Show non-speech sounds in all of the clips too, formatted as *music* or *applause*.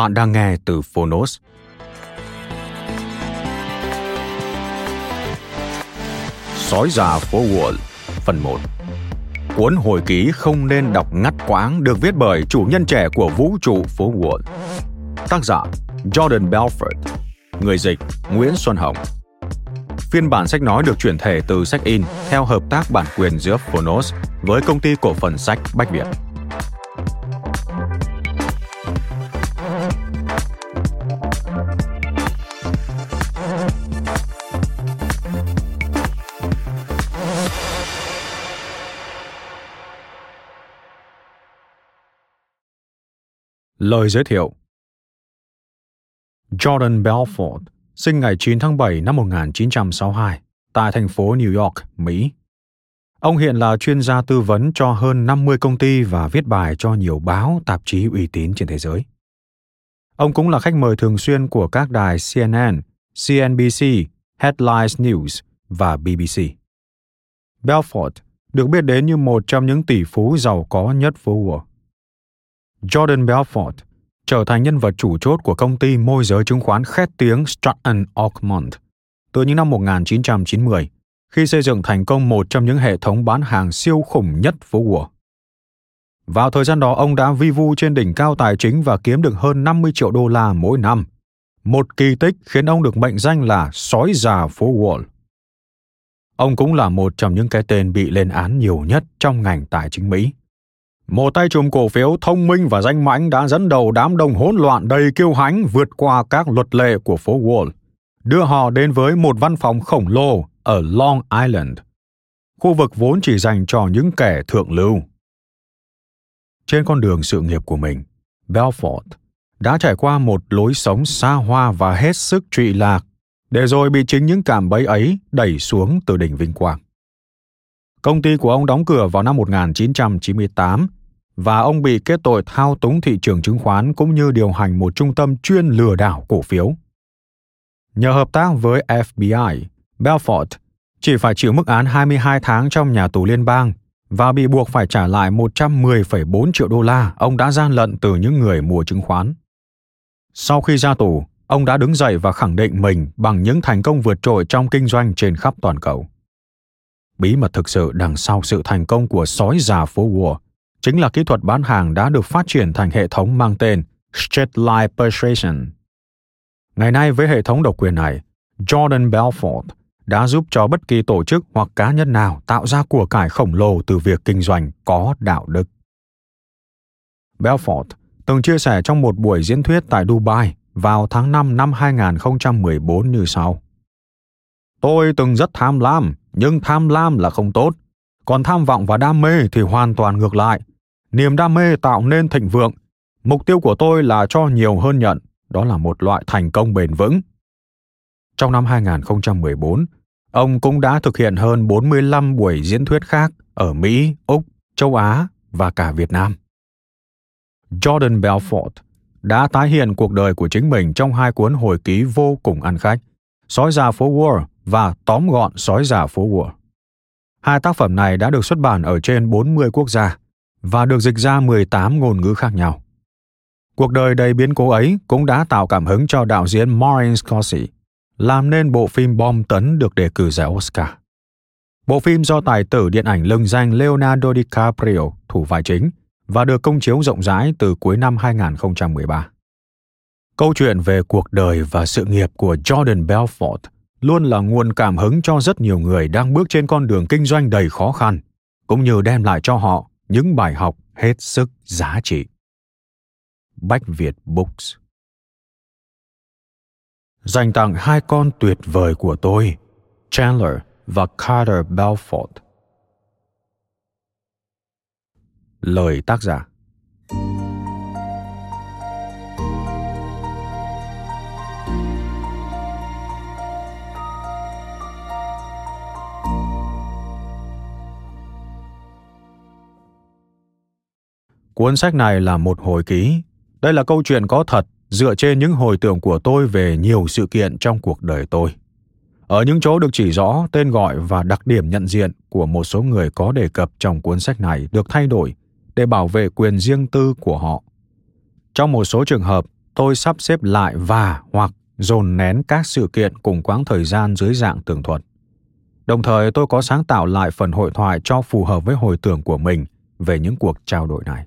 Bạn đang nghe từ Phonos. Sói già phố Wall Phần 1 Cuốn hồi ký không nên đọc ngắt quãng được viết bởi chủ nhân trẻ của vũ trụ phố Wall. Tác giả Jordan Belfort. Người dịch Nguyễn Xuân Hồng Phiên bản sách nói được chuyển thể từ sách in theo hợp tác bản quyền giữa Phonos với công ty cổ phần sách Bách Việt. Lời giới thiệu Jordan Belfort sinh ngày 9 tháng 7 năm 1962 tại thành phố New York, Mỹ. Ông hiện là chuyên gia tư vấn cho hơn 50 công ty và viết bài cho nhiều báo, tạp chí uy tín trên thế giới. Ông cũng là khách mời thường xuyên của các đài CNN, CNBC, Headlines News và BBC. Belfort được biết đến như một trong những tỷ phú giàu có nhất phố Wall. Jordan Belfort trở thành nhân vật chủ chốt của công ty môi giới chứng khoán khét tiếng Stratton Oakmont từ những năm 1990 khi xây dựng thành công một trong những hệ thống bán hàng siêu khủng nhất phố Wall. Vào thời gian đó, ông đã vi vu trên đỉnh cao tài chính và kiếm được hơn 50 triệu đô la mỗi năm. Một kỳ tích khiến ông được mệnh danh là sói già phố Wall. Ông cũng là một trong những cái tên bị lên án nhiều nhất trong ngành tài chính Mỹ. Một tay trùm cổ phiếu thông minh và danh mãnh đã dẫn đầu đám đông hỗn loạn đầy kiêu hãnh vượt qua các luật lệ của phố Wall, đưa họ đến với một văn phòng khổng lồ ở Long Island, khu vực vốn chỉ dành cho những kẻ thượng lưu. Trên con đường sự nghiệp của mình, Belfort đã trải qua một lối sống xa hoa và hết sức trụy lạc, để rồi bị chính những cảm bẫy ấy đẩy xuống từ đỉnh vinh quang. Công ty của ông đóng cửa vào năm 1998 và ông bị kết tội thao túng thị trường chứng khoán cũng như điều hành một trung tâm chuyên lừa đảo cổ phiếu. Nhờ hợp tác với FBI, Belfort chỉ phải chịu mức án 22 tháng trong nhà tù liên bang và bị buộc phải trả lại 110,4 triệu đô la ông đã gian lận từ những người mua chứng khoán. Sau khi ra tù, ông đã đứng dậy và khẳng định mình bằng những thành công vượt trội trong kinh doanh trên khắp toàn cầu. Bí mật thực sự đằng sau sự thành công của sói già phố Wall chính là kỹ thuật bán hàng đã được phát triển thành hệ thống mang tên Straight Line Persuasion. Ngày nay với hệ thống độc quyền này, Jordan Belfort đã giúp cho bất kỳ tổ chức hoặc cá nhân nào tạo ra của cải khổng lồ từ việc kinh doanh có đạo đức. Belfort từng chia sẻ trong một buổi diễn thuyết tại Dubai vào tháng 5 năm 2014 như sau. Tôi từng rất tham lam, nhưng tham lam là không tốt. Còn tham vọng và đam mê thì hoàn toàn ngược lại niềm đam mê tạo nên thịnh vượng mục tiêu của tôi là cho nhiều hơn nhận đó là một loại thành công bền vững trong năm 2014, ông cũng đã thực hiện hơn 45 buổi diễn thuyết khác ở Mỹ, Úc, châu Á và cả Việt Nam. Jordan Belfort đã tái hiện cuộc đời của chính mình trong hai cuốn hồi ký vô cùng ăn khách, Sói già phố Wall và Tóm gọn Sói già phố Wall. Hai tác phẩm này đã được xuất bản ở trên 40 quốc gia và được dịch ra 18 ngôn ngữ khác nhau. Cuộc đời đầy biến cố ấy cũng đã tạo cảm hứng cho đạo diễn Martin Scorsese làm nên bộ phim bom tấn được đề cử giải Oscar. Bộ phim do tài tử điện ảnh lừng danh Leonardo DiCaprio thủ vai chính và được công chiếu rộng rãi từ cuối năm 2013. Câu chuyện về cuộc đời và sự nghiệp của Jordan Belfort luôn là nguồn cảm hứng cho rất nhiều người đang bước trên con đường kinh doanh đầy khó khăn, cũng như đem lại cho họ những bài học hết sức giá trị. Bách Việt Books Dành tặng hai con tuyệt vời của tôi, Chandler và Carter Belfort. Lời tác giả Cuốn sách này là một hồi ký. Đây là câu chuyện có thật dựa trên những hồi tưởng của tôi về nhiều sự kiện trong cuộc đời tôi. Ở những chỗ được chỉ rõ tên gọi và đặc điểm nhận diện của một số người có đề cập trong cuốn sách này được thay đổi để bảo vệ quyền riêng tư của họ. Trong một số trường hợp, tôi sắp xếp lại và hoặc dồn nén các sự kiện cùng quãng thời gian dưới dạng tường thuật. Đồng thời tôi có sáng tạo lại phần hội thoại cho phù hợp với hồi tưởng của mình về những cuộc trao đổi này.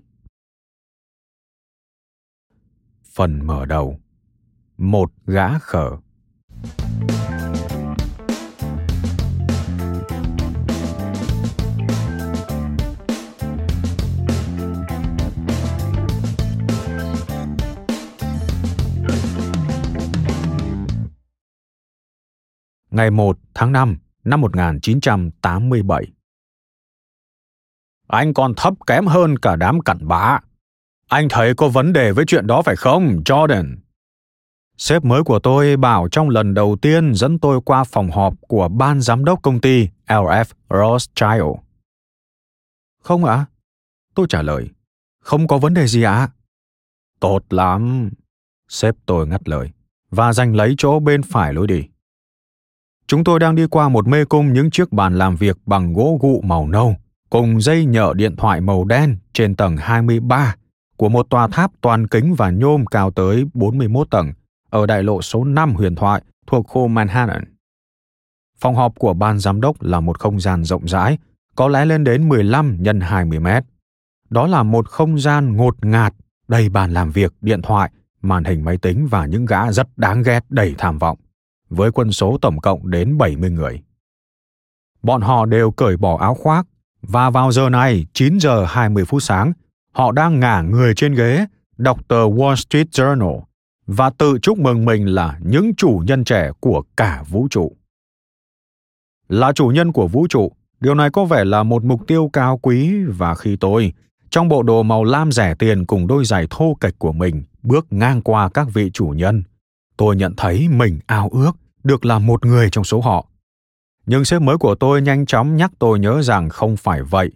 Phần mở đầu Một gã khở ngày 1 tháng 5 năm 1987. Anh còn thấp kém hơn cả đám cặn bã. Anh thấy có vấn đề với chuyện đó phải không, Jordan? Sếp mới của tôi bảo trong lần đầu tiên dẫn tôi qua phòng họp của ban giám đốc công ty LF Rothschild. Không ạ? À? Tôi trả lời. Không có vấn đề gì ạ? À? Tốt lắm. Sếp tôi ngắt lời và giành lấy chỗ bên phải lối đi. Chúng tôi đang đi qua một mê cung những chiếc bàn làm việc bằng gỗ gụ màu nâu cùng dây nhợ điện thoại màu đen trên tầng 23 của một tòa tháp toàn kính và nhôm cao tới 41 tầng ở đại lộ số 5 huyền thoại thuộc khu Manhattan. Phòng họp của ban giám đốc là một không gian rộng rãi, có lẽ lên đến 15 x 20 mét. Đó là một không gian ngột ngạt, đầy bàn làm việc, điện thoại, màn hình máy tính và những gã rất đáng ghét đầy tham vọng với quân số tổng cộng đến 70 người. Bọn họ đều cởi bỏ áo khoác và vào giờ này 9 giờ 20 phút sáng, họ đang ngả người trên ghế đọc tờ Wall Street Journal và tự chúc mừng mình là những chủ nhân trẻ của cả vũ trụ. Là chủ nhân của vũ trụ, điều này có vẻ là một mục tiêu cao quý và khi tôi, trong bộ đồ màu lam rẻ tiền cùng đôi giày thô kệch của mình, bước ngang qua các vị chủ nhân, tôi nhận thấy mình ao ước được là một người trong số họ. Nhưng sếp mới của tôi nhanh chóng nhắc tôi nhớ rằng không phải vậy.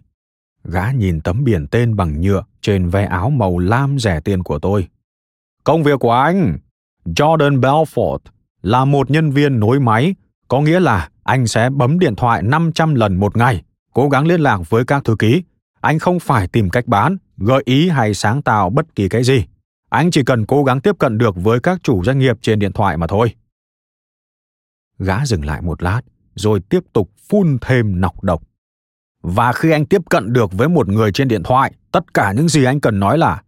Gã nhìn tấm biển tên bằng nhựa trên ve áo màu lam rẻ tiền của tôi. Công việc của anh, Jordan Belfort, là một nhân viên nối máy, có nghĩa là anh sẽ bấm điện thoại 500 lần một ngày, cố gắng liên lạc với các thư ký. Anh không phải tìm cách bán, gợi ý hay sáng tạo bất kỳ cái gì. Anh chỉ cần cố gắng tiếp cận được với các chủ doanh nghiệp trên điện thoại mà thôi. Gã dừng lại một lát, rồi tiếp tục phun thêm nọc độc. Và khi anh tiếp cận được với một người trên điện thoại, tất cả những gì anh cần nói là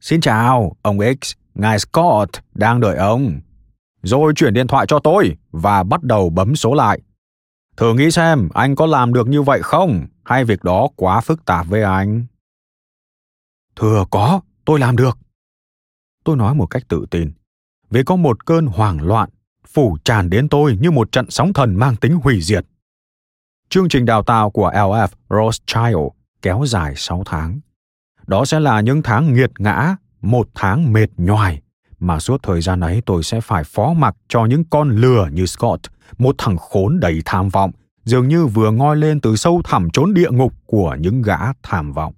Xin chào, ông X, ngài Scott đang đợi ông. Rồi chuyển điện thoại cho tôi và bắt đầu bấm số lại. Thử nghĩ xem anh có làm được như vậy không, hay việc đó quá phức tạp với anh? Thưa có, tôi làm được. Tôi nói một cách tự tin, vì có một cơn hoảng loạn phủ tràn đến tôi như một trận sóng thần mang tính hủy diệt. Chương trình đào tạo của LF Rothschild kéo dài 6 tháng. Đó sẽ là những tháng nghiệt ngã, một tháng mệt nhoài, mà suốt thời gian ấy tôi sẽ phải phó mặc cho những con lừa như Scott, một thằng khốn đầy tham vọng, dường như vừa ngoi lên từ sâu thẳm chốn địa ngục của những gã tham vọng.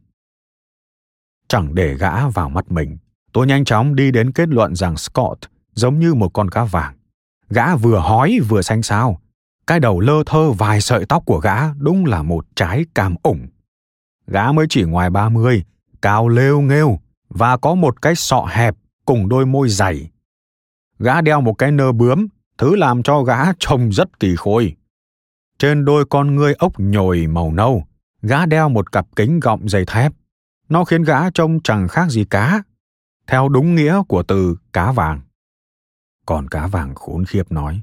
Chẳng để gã vào mắt mình, tôi nhanh chóng đi đến kết luận rằng Scott giống như một con cá vàng Gã vừa hói vừa xanh xao. Cái đầu lơ thơ vài sợi tóc của gã đúng là một trái cam ủng. Gã mới chỉ ngoài ba mươi, cao lêu nghêu và có một cái sọ hẹp cùng đôi môi dày. Gã đeo một cái nơ bướm, thứ làm cho gã trông rất kỳ khôi. Trên đôi con ngươi ốc nhồi màu nâu, gã đeo một cặp kính gọng dày thép. Nó khiến gã trông chẳng khác gì cá, theo đúng nghĩa của từ cá vàng. Còn cá vàng khốn khiếp nói.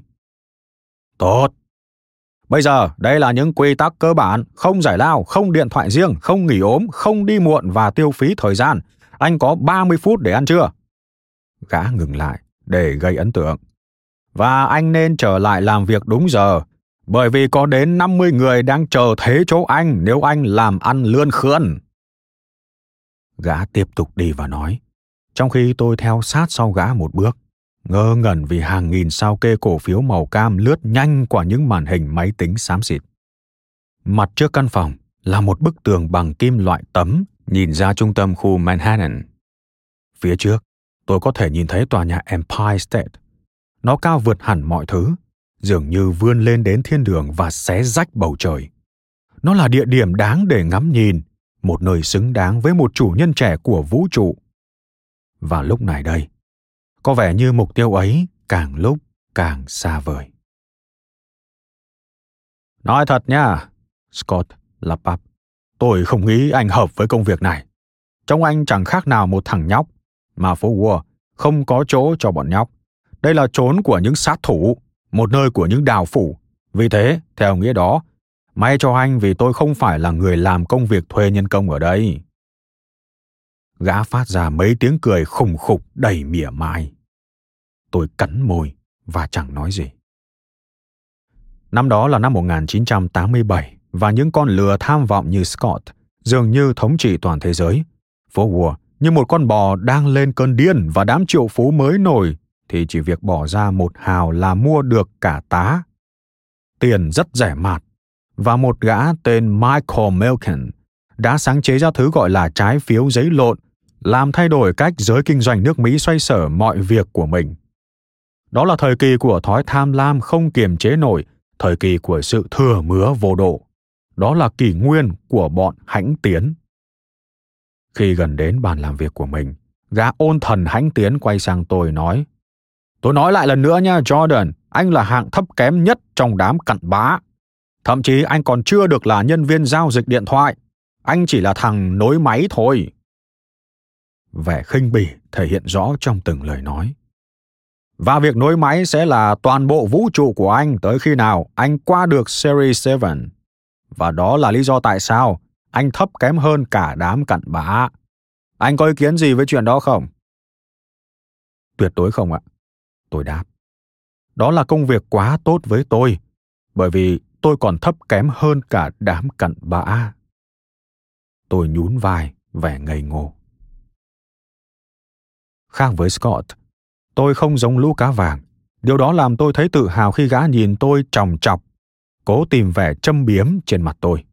Tốt. Bây giờ, đây là những quy tắc cơ bản, không giải lao, không điện thoại riêng, không nghỉ ốm, không đi muộn và tiêu phí thời gian. Anh có 30 phút để ăn trưa. Gã ngừng lại để gây ấn tượng. Và anh nên trở lại làm việc đúng giờ, bởi vì có đến 50 người đang chờ thế chỗ anh nếu anh làm ăn lươn khươn. Gã tiếp tục đi và nói, trong khi tôi theo sát sau gã một bước, ngơ ngẩn vì hàng nghìn sao kê cổ phiếu màu cam lướt nhanh qua những màn hình máy tính xám xịt. Mặt trước căn phòng là một bức tường bằng kim loại tấm nhìn ra trung tâm khu Manhattan. Phía trước, tôi có thể nhìn thấy tòa nhà Empire State. Nó cao vượt hẳn mọi thứ, dường như vươn lên đến thiên đường và xé rách bầu trời. Nó là địa điểm đáng để ngắm nhìn, một nơi xứng đáng với một chủ nhân trẻ của vũ trụ. Và lúc này đây, có vẻ như mục tiêu ấy càng lúc càng xa vời. Nói thật nha, Scott lắp bắp. Tôi không nghĩ anh hợp với công việc này. Trông anh chẳng khác nào một thằng nhóc, mà phố Wall không có chỗ cho bọn nhóc. Đây là trốn của những sát thủ, một nơi của những đào phủ. Vì thế, theo nghĩa đó, may cho anh vì tôi không phải là người làm công việc thuê nhân công ở đây. Gã phát ra mấy tiếng cười khủng khục đầy mỉa mai. Tôi cắn môi và chẳng nói gì. Năm đó là năm 1987 và những con lừa tham vọng như Scott dường như thống trị toàn thế giới. Phố Wall như một con bò đang lên cơn điên và đám triệu phú mới nổi thì chỉ việc bỏ ra một hào là mua được cả tá. Tiền rất rẻ mạt và một gã tên Michael Milken đã sáng chế ra thứ gọi là trái phiếu giấy lộn, làm thay đổi cách giới kinh doanh nước Mỹ xoay sở mọi việc của mình. Đó là thời kỳ của thói tham lam không kiềm chế nổi, thời kỳ của sự thừa mứa vô độ. Đó là kỷ nguyên của bọn hãnh tiến. Khi gần đến bàn làm việc của mình, gã ôn thần hãnh tiến quay sang tôi nói Tôi nói lại lần nữa nha Jordan, anh là hạng thấp kém nhất trong đám cặn bá. Thậm chí anh còn chưa được là nhân viên giao dịch điện thoại. Anh chỉ là thằng nối máy thôi. Vẻ khinh bỉ thể hiện rõ trong từng lời nói. Và việc nối máy sẽ là toàn bộ vũ trụ của anh tới khi nào anh qua được Series 7. Và đó là lý do tại sao anh thấp kém hơn cả đám cặn bã. Anh có ý kiến gì với chuyện đó không? Tuyệt đối không ạ. Tôi đáp. Đó là công việc quá tốt với tôi, bởi vì tôi còn thấp kém hơn cả đám cặn bã. Tôi nhún vai, vẻ ngây ngô. Khác với Scott, tôi không giống lũ cá vàng. Điều đó làm tôi thấy tự hào khi gã nhìn tôi tròng chọc, cố tìm vẻ châm biếm trên mặt tôi.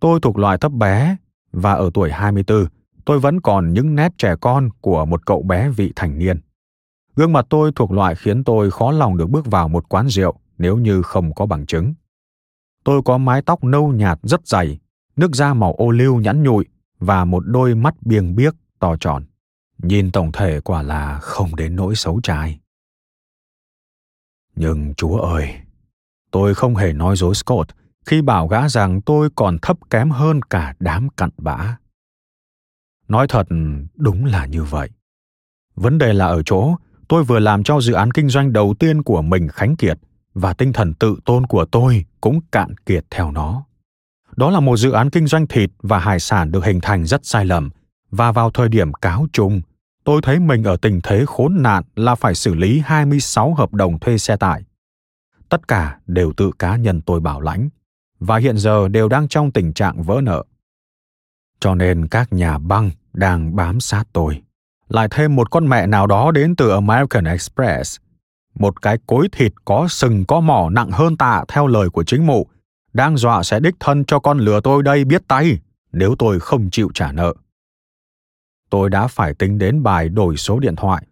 Tôi thuộc loại thấp bé, và ở tuổi 24, tôi vẫn còn những nét trẻ con của một cậu bé vị thành niên. Gương mặt tôi thuộc loại khiến tôi khó lòng được bước vào một quán rượu nếu như không có bằng chứng. Tôi có mái tóc nâu nhạt rất dày, nước da màu ô liu nhẵn nhụi và một đôi mắt biêng biếc to tròn. Nhìn tổng thể quả là không đến nỗi xấu trai. Nhưng chúa ơi, tôi không hề nói dối Scott khi bảo gã rằng tôi còn thấp kém hơn cả đám cặn bã. Nói thật, đúng là như vậy. Vấn đề là ở chỗ tôi vừa làm cho dự án kinh doanh đầu tiên của mình khánh kiệt và tinh thần tự tôn của tôi cũng cạn kiệt theo nó. Đó là một dự án kinh doanh thịt và hải sản được hình thành rất sai lầm và vào thời điểm cáo chung, tôi thấy mình ở tình thế khốn nạn là phải xử lý 26 hợp đồng thuê xe tải. Tất cả đều tự cá nhân tôi bảo lãnh và hiện giờ đều đang trong tình trạng vỡ nợ. Cho nên các nhà băng đang bám sát tôi. Lại thêm một con mẹ nào đó đến từ American Express. Một cái cối thịt có sừng có mỏ nặng hơn tạ theo lời của chính mụ, đang dọa sẽ đích thân cho con lừa tôi đây biết tay nếu tôi không chịu trả nợ. Tôi đã phải tính đến bài đổi số điện thoại,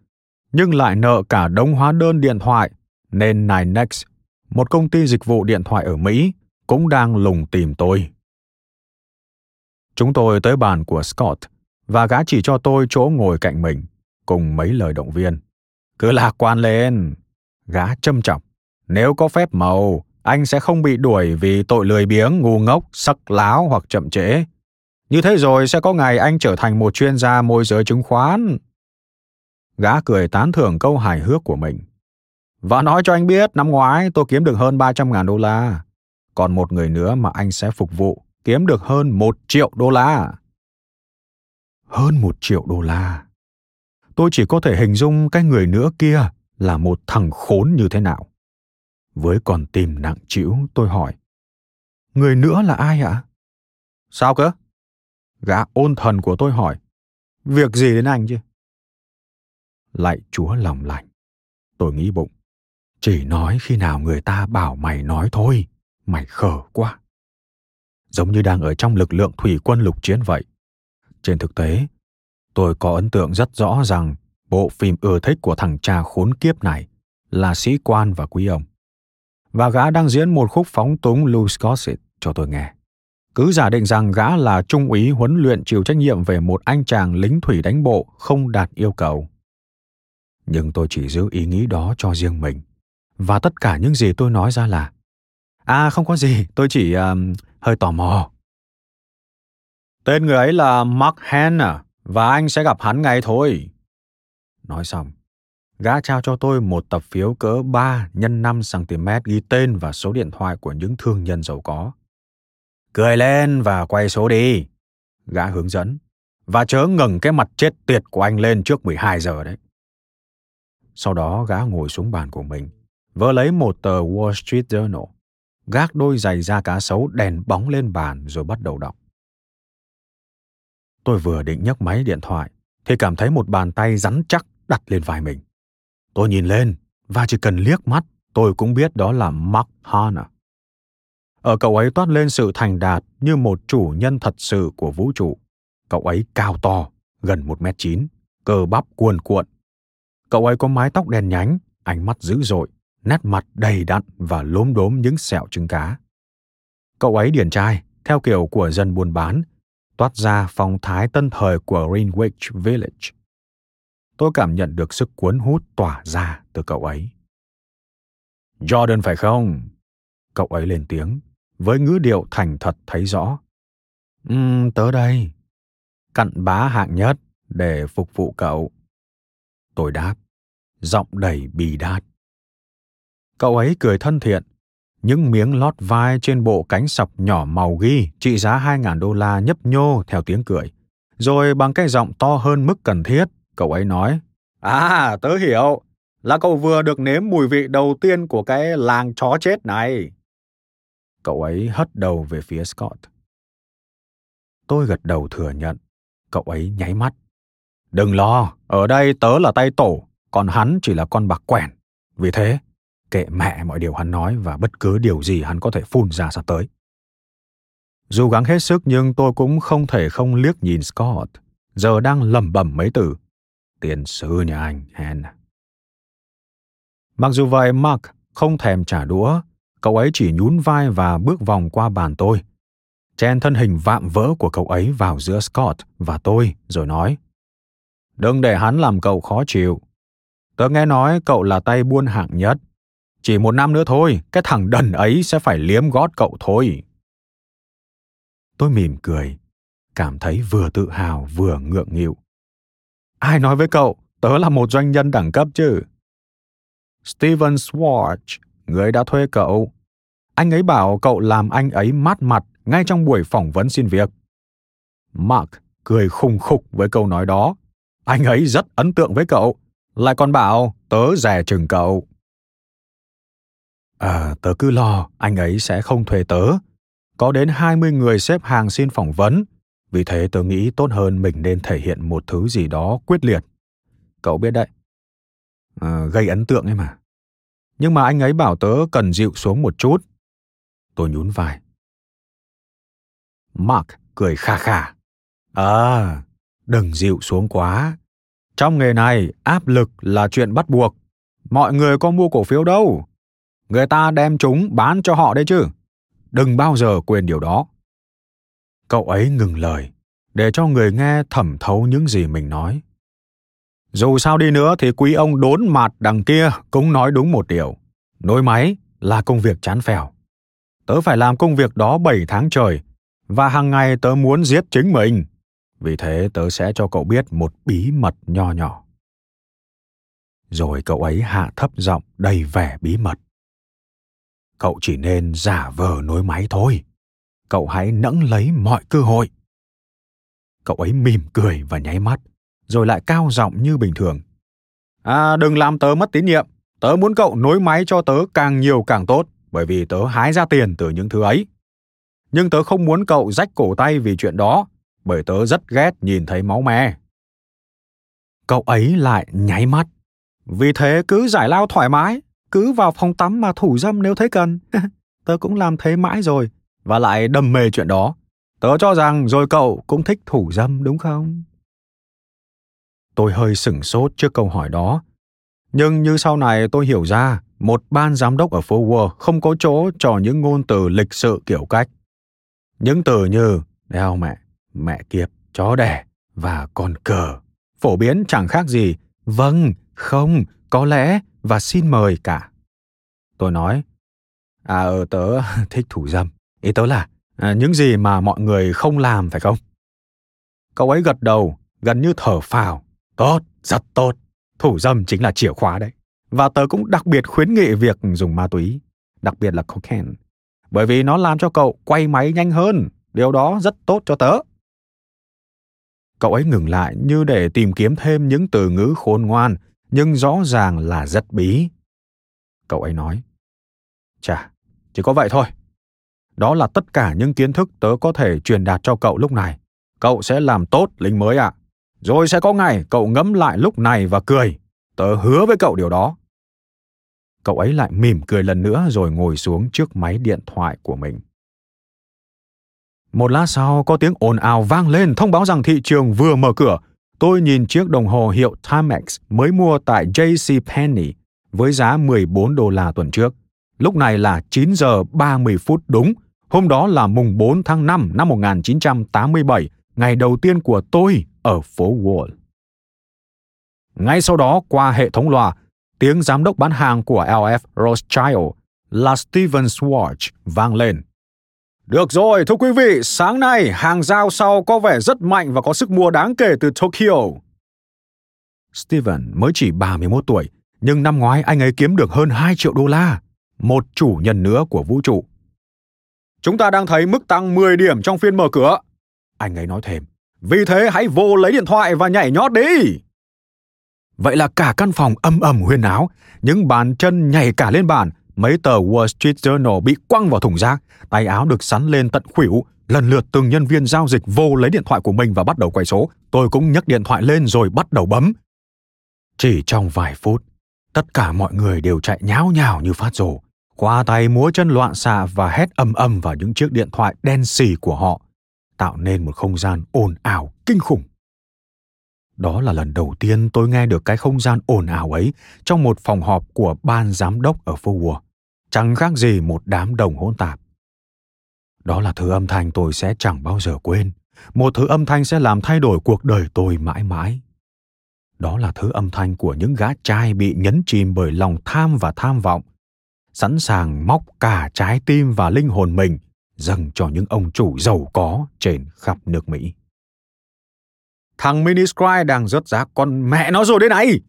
nhưng lại nợ cả đống hóa đơn điện thoại, nên Ninex, một công ty dịch vụ điện thoại ở Mỹ, cũng đang lùng tìm tôi. Chúng tôi tới bàn của Scott và gã chỉ cho tôi chỗ ngồi cạnh mình cùng mấy lời động viên. Cứ lạc quan lên. Gã châm trọng Nếu có phép màu, anh sẽ không bị đuổi vì tội lười biếng, ngu ngốc, sắc láo hoặc chậm trễ. Như thế rồi sẽ có ngày anh trở thành một chuyên gia môi giới chứng khoán. Gã cười tán thưởng câu hài hước của mình. Và nói cho anh biết, năm ngoái tôi kiếm được hơn 300 ngàn đô la. Còn một người nữa mà anh sẽ phục vụ kiếm được hơn một triệu đô la. Hơn một triệu đô la. Tôi chỉ có thể hình dung cái người nữa kia là một thằng khốn như thế nào. Với con tim nặng trĩu, tôi hỏi. Người nữa là ai ạ? Sao cơ? Gã ôn thần của tôi hỏi. Việc gì đến anh chứ? Lạy chúa lòng lành. Tôi nghĩ bụng. Chỉ nói khi nào người ta bảo mày nói thôi. Mày khờ quá. Giống như đang ở trong lực lượng thủy quân lục chiến vậy. Trên thực tế, tôi có ấn tượng rất rõ rằng bộ phim ưa thích của thằng cha khốn kiếp này là sĩ quan và quý ông. Và gã đang diễn một khúc phóng túng Louis Gossett cho tôi nghe. Cứ giả định rằng gã là trung úy huấn luyện chịu trách nhiệm về một anh chàng lính thủy đánh bộ không đạt yêu cầu. Nhưng tôi chỉ giữ ý nghĩ đó cho riêng mình. Và tất cả những gì tôi nói ra là À không có gì, tôi chỉ um, hơi tò mò. Tên người ấy là Mark Hanna à? và anh sẽ gặp hắn ngay thôi. Nói xong, gã trao cho tôi một tập phiếu cỡ 3 x 5 cm ghi tên và số điện thoại của những thương nhân giàu có. Cười lên và quay số đi. Gã hướng dẫn. Và chớ ngừng cái mặt chết tiệt của anh lên trước 12 giờ đấy. Sau đó gã ngồi xuống bàn của mình, vơ lấy một tờ Wall Street Journal, gác đôi giày da cá sấu đèn bóng lên bàn rồi bắt đầu đọc. Tôi vừa định nhấc máy điện thoại thì cảm thấy một bàn tay rắn chắc đặt lên vai mình. Tôi nhìn lên và chỉ cần liếc mắt tôi cũng biết đó là Mark Hanna. Ở cậu ấy toát lên sự thành đạt như một chủ nhân thật sự của vũ trụ. Cậu ấy cao to, gần một m chín, cơ bắp cuồn cuộn. Cậu ấy có mái tóc đen nhánh, ánh mắt dữ dội, nét mặt đầy đặn và lốm đốm những sẹo trứng cá. Cậu ấy điển trai, theo kiểu của dân buôn bán, toát ra phong thái tân thời của Greenwich Village. Tôi cảm nhận được sức cuốn hút tỏa ra từ cậu ấy. Jordan phải không? Cậu ấy lên tiếng, với ngữ điệu thành thật thấy rõ. Ừm, tớ đây. Cặn bá hạng nhất để phục vụ cậu. Tôi đáp, giọng đầy bì đát. Cậu ấy cười thân thiện, những miếng lót vai trên bộ cánh sọc nhỏ màu ghi trị giá 2.000 đô la nhấp nhô theo tiếng cười. Rồi bằng cái giọng to hơn mức cần thiết, cậu ấy nói, À, tớ hiểu, là cậu vừa được nếm mùi vị đầu tiên của cái làng chó chết này. Cậu ấy hất đầu về phía Scott. Tôi gật đầu thừa nhận. Cậu ấy nháy mắt. Đừng lo, ở đây tớ là tay tổ, còn hắn chỉ là con bạc quèn. Vì thế, kệ mẹ mọi điều hắn nói và bất cứ điều gì hắn có thể phun ra sắp tới. Dù gắng hết sức nhưng tôi cũng không thể không liếc nhìn Scott, giờ đang lẩm bẩm mấy từ. Tiền sư nhà anh, Hen. À. Mặc dù vậy, Mark không thèm trả đũa, cậu ấy chỉ nhún vai và bước vòng qua bàn tôi. Chen thân hình vạm vỡ của cậu ấy vào giữa Scott và tôi rồi nói Đừng để hắn làm cậu khó chịu. Tớ nghe nói cậu là tay buôn hạng nhất. Chỉ một năm nữa thôi, cái thằng đần ấy sẽ phải liếm gót cậu thôi. Tôi mỉm cười, cảm thấy vừa tự hào vừa ngượng nghịu. Ai nói với cậu, tớ là một doanh nhân đẳng cấp chứ? Steven Swartz, người đã thuê cậu. Anh ấy bảo cậu làm anh ấy mát mặt ngay trong buổi phỏng vấn xin việc. Mark cười khùng khục với câu nói đó. Anh ấy rất ấn tượng với cậu, lại còn bảo tớ rẻ chừng cậu. À, tớ cứ lo anh ấy sẽ không thuê tớ. Có đến 20 người xếp hàng xin phỏng vấn, vì thế tớ nghĩ tốt hơn mình nên thể hiện một thứ gì đó quyết liệt. Cậu biết đấy. À, gây ấn tượng ấy mà. Nhưng mà anh ấy bảo tớ cần dịu xuống một chút. Tôi nhún vai. Mark cười kha kha. À, đừng dịu xuống quá. Trong nghề này, áp lực là chuyện bắt buộc. Mọi người có mua cổ phiếu đâu. Người ta đem chúng bán cho họ đấy chứ. Đừng bao giờ quên điều đó. Cậu ấy ngừng lời, để cho người nghe thẩm thấu những gì mình nói. Dù sao đi nữa thì quý ông đốn mạt đằng kia cũng nói đúng một điều. Nối máy là công việc chán phèo. Tớ phải làm công việc đó 7 tháng trời và hàng ngày tớ muốn giết chính mình. Vì thế tớ sẽ cho cậu biết một bí mật nho nhỏ. Rồi cậu ấy hạ thấp giọng đầy vẻ bí mật. Cậu chỉ nên giả vờ nối máy thôi. Cậu hãy nẫng lấy mọi cơ hội. Cậu ấy mỉm cười và nháy mắt, rồi lại cao giọng như bình thường. À, đừng làm tớ mất tín nhiệm. Tớ muốn cậu nối máy cho tớ càng nhiều càng tốt, bởi vì tớ hái ra tiền từ những thứ ấy. Nhưng tớ không muốn cậu rách cổ tay vì chuyện đó, bởi tớ rất ghét nhìn thấy máu me. Cậu ấy lại nháy mắt. Vì thế cứ giải lao thoải mái, cứ vào phòng tắm mà thủ dâm nếu thấy cần. *laughs* tớ cũng làm thế mãi rồi, và lại đầm mê chuyện đó. Tớ cho rằng rồi cậu cũng thích thủ dâm đúng không? Tôi hơi sửng sốt trước câu hỏi đó. Nhưng như sau này tôi hiểu ra, một ban giám đốc ở phố Wall không có chỗ cho những ngôn từ lịch sự kiểu cách. Những từ như đeo mẹ, mẹ kiếp, chó đẻ và con cờ phổ biến chẳng khác gì vâng, không, có lẽ và xin mời cả. Tôi nói, à ờ tớ *laughs* thích thủ dâm. Ý tớ là à, những gì mà mọi người không làm phải không? Cậu ấy gật đầu, gần như thở phào. Tốt, rất tốt. Thủ dâm chính là chìa khóa đấy. Và tớ cũng đặc biệt khuyến nghị việc dùng ma túy, đặc biệt là cocaine. Bởi vì nó làm cho cậu quay máy nhanh hơn. Điều đó rất tốt cho tớ. Cậu ấy ngừng lại như để tìm kiếm thêm những từ ngữ khôn ngoan, nhưng rõ ràng là rất bí. Cậu ấy nói, Chà, chỉ có vậy thôi. Đó là tất cả những kiến thức tớ có thể truyền đạt cho cậu lúc này. Cậu sẽ làm tốt lính mới ạ. À. Rồi sẽ có ngày cậu ngẫm lại lúc này và cười. Tớ hứa với cậu điều đó. Cậu ấy lại mỉm cười lần nữa rồi ngồi xuống trước máy điện thoại của mình. Một lát sau có tiếng ồn ào vang lên thông báo rằng thị trường vừa mở cửa. Tôi nhìn chiếc đồng hồ hiệu Timex mới mua tại JC Penney với giá 14 đô la tuần trước. Lúc này là 9 giờ 30 phút đúng. Hôm đó là mùng 4 tháng 5 năm 1987, ngày đầu tiên của tôi ở phố Wall. Ngay sau đó, qua hệ thống loa, tiếng giám đốc bán hàng của LF Rothschild là Steven Schwartz vang lên. Được rồi, thưa quý vị, sáng nay hàng giao sau có vẻ rất mạnh và có sức mua đáng kể từ Tokyo. Steven mới chỉ 31 tuổi, nhưng năm ngoái anh ấy kiếm được hơn 2 triệu đô la, một chủ nhân nữa của vũ trụ. Chúng ta đang thấy mức tăng 10 điểm trong phiên mở cửa. Anh ấy nói thêm, vì thế hãy vô lấy điện thoại và nhảy nhót đi. Vậy là cả căn phòng âm ầm huyên áo, những bàn chân nhảy cả lên bàn, mấy tờ Wall Street Journal bị quăng vào thùng rác, tay áo được sắn lên tận khuỷu, lần lượt từng nhân viên giao dịch vô lấy điện thoại của mình và bắt đầu quay số. Tôi cũng nhấc điện thoại lên rồi bắt đầu bấm. Chỉ trong vài phút, tất cả mọi người đều chạy nháo nhào như phát rồ, qua tay múa chân loạn xạ và hét ầm ầm vào những chiếc điện thoại đen xì của họ, tạo nên một không gian ồn ào kinh khủng. Đó là lần đầu tiên tôi nghe được cái không gian ồn ào ấy trong một phòng họp của ban giám đốc ở phố Wall. Chẳng khác gì một đám đồng hỗn tạp. Đó là thứ âm thanh tôi sẽ chẳng bao giờ quên. Một thứ âm thanh sẽ làm thay đổi cuộc đời tôi mãi mãi. Đó là thứ âm thanh của những gã trai bị nhấn chìm bởi lòng tham và tham vọng, sẵn sàng móc cả trái tim và linh hồn mình dâng cho những ông chủ giàu có trên khắp nước Mỹ. Thằng miniscribe đang rớt giá con mẹ nó rồi đây này.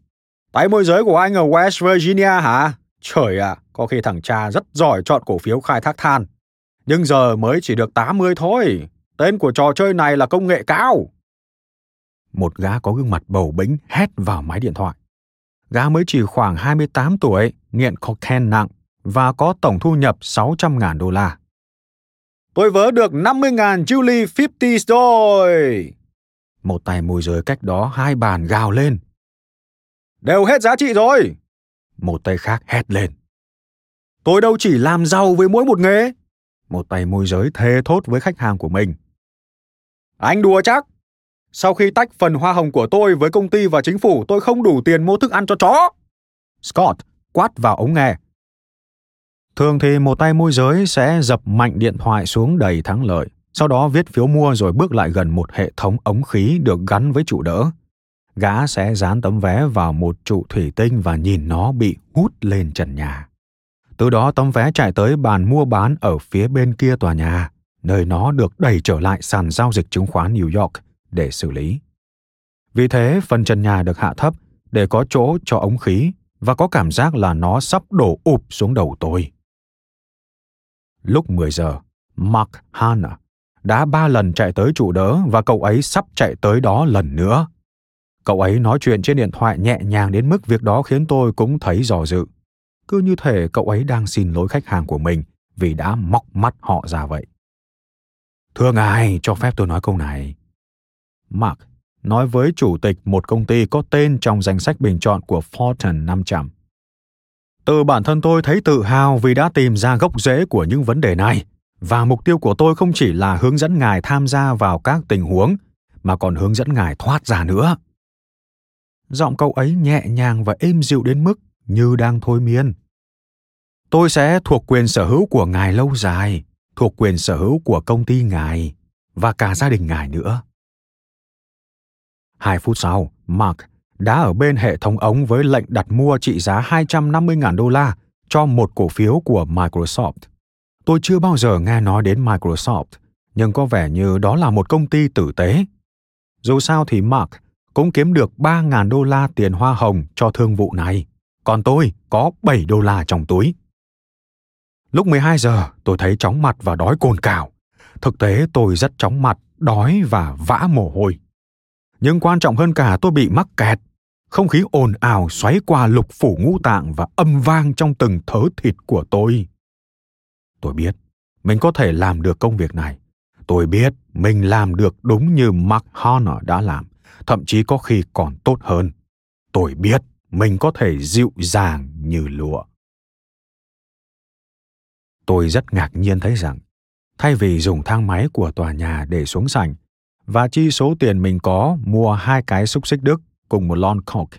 Tay môi giới của anh ở West Virginia hả? Trời ạ, à, có khi thằng cha rất giỏi chọn cổ phiếu khai thác than. Nhưng giờ mới chỉ được 80 thôi. Tên của trò chơi này là công nghệ cao. Một gã có gương mặt bầu bĩnh hét vào máy điện thoại. Gã mới chỉ khoảng 28 tuổi, nghiện cocaine nặng và có tổng thu nhập 600.000 đô la. Tôi vớ được 50.000 Julie 50 rồi. Một tay môi giới cách đó hai bàn gào lên. Đều hết giá trị rồi. Một tay khác hét lên. Tôi đâu chỉ làm giàu với mỗi một nghề. Một tay môi giới thề thốt với khách hàng của mình. Anh đùa chắc. Sau khi tách phần hoa hồng của tôi với công ty và chính phủ, tôi không đủ tiền mua thức ăn cho chó. Scott quát vào ống nghe. Thường thì một tay môi giới sẽ dập mạnh điện thoại xuống đầy thắng lợi, sau đó viết phiếu mua rồi bước lại gần một hệ thống ống khí được gắn với trụ đỡ. Gã sẽ dán tấm vé vào một trụ thủy tinh và nhìn nó bị hút lên trần nhà. Từ đó tấm vé chạy tới bàn mua bán ở phía bên kia tòa nhà, nơi nó được đẩy trở lại sàn giao dịch chứng khoán New York để xử lý. Vì thế, phần trần nhà được hạ thấp để có chỗ cho ống khí và có cảm giác là nó sắp đổ ụp xuống đầu tôi. Lúc 10 giờ, Mark Hanna đã ba lần chạy tới trụ đỡ và cậu ấy sắp chạy tới đó lần nữa. Cậu ấy nói chuyện trên điện thoại nhẹ nhàng đến mức việc đó khiến tôi cũng thấy dò dự. Cứ như thể cậu ấy đang xin lỗi khách hàng của mình vì đã móc mắt họ ra vậy. Thưa ngài, cho phép tôi nói câu này. Mark nói với chủ tịch một công ty có tên trong danh sách bình chọn của Fortune 500. Từ bản thân tôi thấy tự hào vì đã tìm ra gốc rễ của những vấn đề này. Và mục tiêu của tôi không chỉ là hướng dẫn ngài tham gia vào các tình huống, mà còn hướng dẫn ngài thoát ra nữa. Giọng cậu ấy nhẹ nhàng và êm dịu đến mức như đang thôi miên. Tôi sẽ thuộc quyền sở hữu của ngài lâu dài, thuộc quyền sở hữu của công ty ngài và cả gia đình ngài nữa. Hai phút sau, mark đã ở bên hệ thống ống với lệnh đặt mua trị giá 250.000 đô la cho một cổ phiếu của Microsoft. Tôi chưa bao giờ nghe nói đến Microsoft, nhưng có vẻ như đó là một công ty tử tế. Dù sao thì Mark cũng kiếm được 3.000 đô la tiền hoa hồng cho thương vụ này, còn tôi có 7 đô la trong túi. Lúc 12 giờ, tôi thấy chóng mặt và đói cồn cào. Thực tế tôi rất chóng mặt, đói và vã mồ hôi. Nhưng quan trọng hơn cả tôi bị mắc kẹt. Không khí ồn ào xoáy qua lục phủ ngũ tạng và âm vang trong từng thớ thịt của tôi. Tôi biết mình có thể làm được công việc này. Tôi biết mình làm được đúng như Mark Horner đã làm, thậm chí có khi còn tốt hơn. Tôi biết mình có thể dịu dàng như lụa. Tôi rất ngạc nhiên thấy rằng, thay vì dùng thang máy của tòa nhà để xuống sảnh và chi số tiền mình có mua hai cái xúc xích Đức cùng một lon Coke,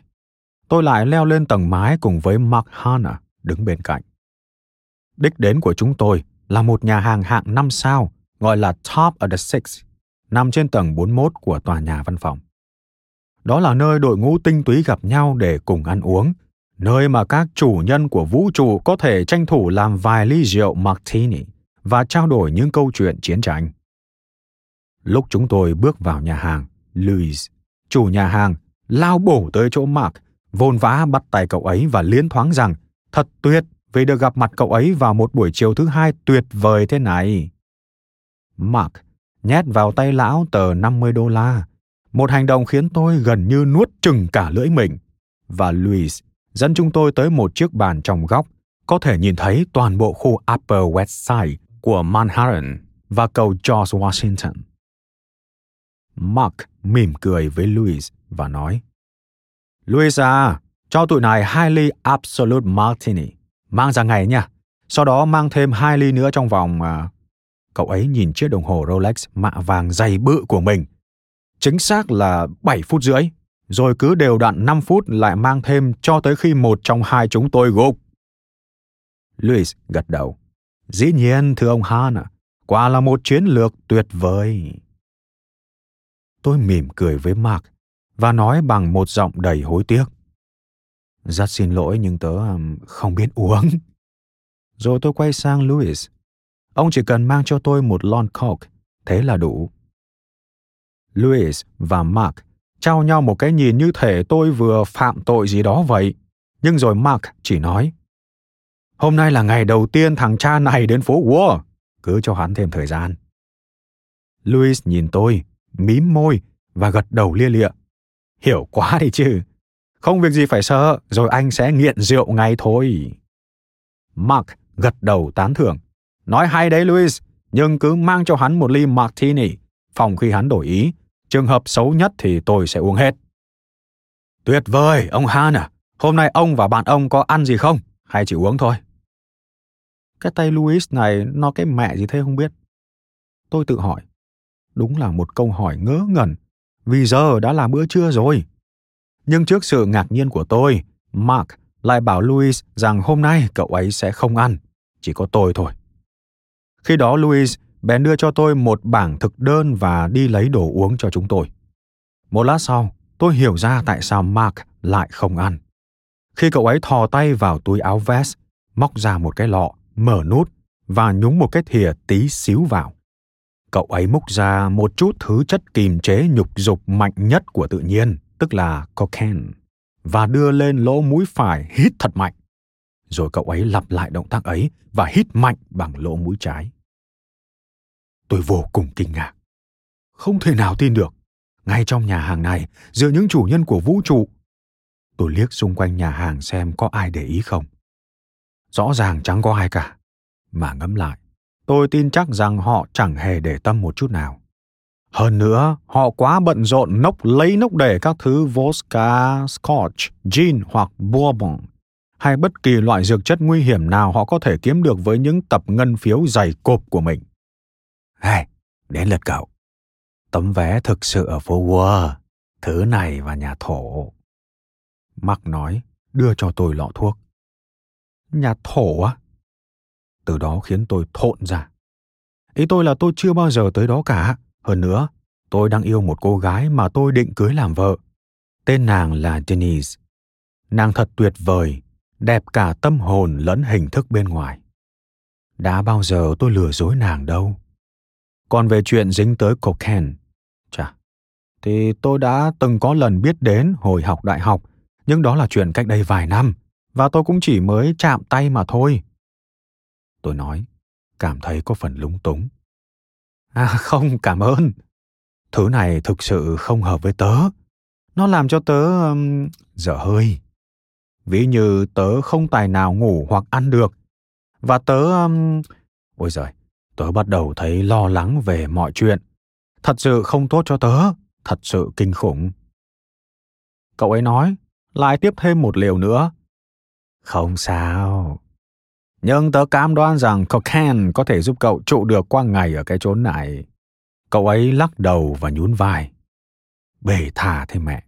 tôi lại leo lên tầng mái cùng với Mark Hanna đứng bên cạnh. Đích đến của chúng tôi là một nhà hàng hạng 5 sao gọi là Top of the Six, nằm trên tầng 41 của tòa nhà văn phòng. Đó là nơi đội ngũ tinh túy gặp nhau để cùng ăn uống, nơi mà các chủ nhân của vũ trụ có thể tranh thủ làm vài ly rượu martini và trao đổi những câu chuyện chiến tranh. Lúc chúng tôi bước vào nhà hàng, Louis, chủ nhà hàng, lao bổ tới chỗ Mark, vồn vã bắt tay cậu ấy và liến thoáng rằng thật tuyệt vì được gặp mặt cậu ấy vào một buổi chiều thứ hai tuyệt vời thế này. Mark nhét vào tay lão tờ 50 đô la, một hành động khiến tôi gần như nuốt chừng cả lưỡi mình. Và Louis dẫn chúng tôi tới một chiếc bàn trong góc, có thể nhìn thấy toàn bộ khu Upper West Side của Manhattan và cầu George Washington. Mark mỉm cười với Louis và nói Louis à, cho tụi này hai ly Absolute Martini mang ra ngày nha. Sau đó mang thêm hai ly nữa trong vòng... À... Cậu ấy nhìn chiếc đồng hồ Rolex mạ vàng dày bự của mình. Chính xác là 7 phút rưỡi, rồi cứ đều đặn 5 phút lại mang thêm cho tới khi một trong hai chúng tôi gục. Louis gật đầu. Dĩ nhiên, thưa ông Hana, quả là một chiến lược tuyệt vời. Tôi mỉm cười với Mark và nói bằng một giọng đầy hối tiếc. Rất xin lỗi nhưng tớ không biết uống. Rồi tôi quay sang Louis. Ông chỉ cần mang cho tôi một lon coke, thế là đủ. Louis và Mark trao nhau một cái nhìn như thể tôi vừa phạm tội gì đó vậy. Nhưng rồi Mark chỉ nói, Hôm nay là ngày đầu tiên thằng cha này đến phố Wall, cứ cho hắn thêm thời gian. Louis nhìn tôi, mím môi và gật đầu lia lịa. Hiểu quá đi chứ. Không việc gì phải sợ, rồi anh sẽ nghiện rượu ngay thôi. Mark gật đầu tán thưởng. Nói hay đấy Louis, nhưng cứ mang cho hắn một ly martini, phòng khi hắn đổi ý. Trường hợp xấu nhất thì tôi sẽ uống hết. Tuyệt vời, ông Han à. Hôm nay ông và bạn ông có ăn gì không? Hay chỉ uống thôi? Cái tay Louis này nó cái mẹ gì thế không biết. Tôi tự hỏi. Đúng là một câu hỏi ngớ ngẩn. Vì giờ đã là bữa trưa rồi. Nhưng trước sự ngạc nhiên của tôi, Mark lại bảo Louis rằng hôm nay cậu ấy sẽ không ăn, chỉ có tôi thôi. Khi đó Louis bèn đưa cho tôi một bảng thực đơn và đi lấy đồ uống cho chúng tôi. Một lát sau, tôi hiểu ra tại sao Mark lại không ăn. Khi cậu ấy thò tay vào túi áo vest, móc ra một cái lọ, mở nút và nhúng một cái thìa tí xíu vào. Cậu ấy múc ra một chút thứ chất kìm chế nhục dục mạnh nhất của tự nhiên, tức là cocaine, và đưa lên lỗ mũi phải hít thật mạnh. Rồi cậu ấy lặp lại động tác ấy và hít mạnh bằng lỗ mũi trái. Tôi vô cùng kinh ngạc. Không thể nào tin được. Ngay trong nhà hàng này, giữa những chủ nhân của vũ trụ, tôi liếc xung quanh nhà hàng xem có ai để ý không. Rõ ràng chẳng có ai cả. Mà ngẫm lại, tôi tin chắc rằng họ chẳng hề để tâm một chút nào. Hơn nữa, họ quá bận rộn nốc lấy nốc để các thứ vodka, scotch, gin hoặc bourbon hay bất kỳ loại dược chất nguy hiểm nào họ có thể kiếm được với những tập ngân phiếu dày cộp của mình. Hey, đến lượt cậu. Tấm vé thực sự ở phố Wall, thứ này và nhà thổ. Mark nói, đưa cho tôi lọ thuốc. Nhà thổ á? Từ đó khiến tôi thộn ra. Ý tôi là tôi chưa bao giờ tới đó cả. Hơn nữa, tôi đang yêu một cô gái mà tôi định cưới làm vợ. Tên nàng là Denise. Nàng thật tuyệt vời, đẹp cả tâm hồn lẫn hình thức bên ngoài. Đã bao giờ tôi lừa dối nàng đâu. Còn về chuyện dính tới cocaine, chà, thì tôi đã từng có lần biết đến hồi học đại học, nhưng đó là chuyện cách đây vài năm, và tôi cũng chỉ mới chạm tay mà thôi. Tôi nói, cảm thấy có phần lúng túng. À không, cảm ơn. Thứ này thực sự không hợp với tớ. Nó làm cho tớ um, dở hơi. Ví như tớ không tài nào ngủ hoặc ăn được. Và tớ... Um... Ôi giời, tớ bắt đầu thấy lo lắng về mọi chuyện. Thật sự không tốt cho tớ, thật sự kinh khủng. Cậu ấy nói, lại tiếp thêm một liều nữa. Không sao. Nhưng tớ cam đoan rằng cocaine có thể giúp cậu trụ được qua ngày ở cái chốn này. Cậu ấy lắc đầu và nhún vai. Bể thả thế mẹ.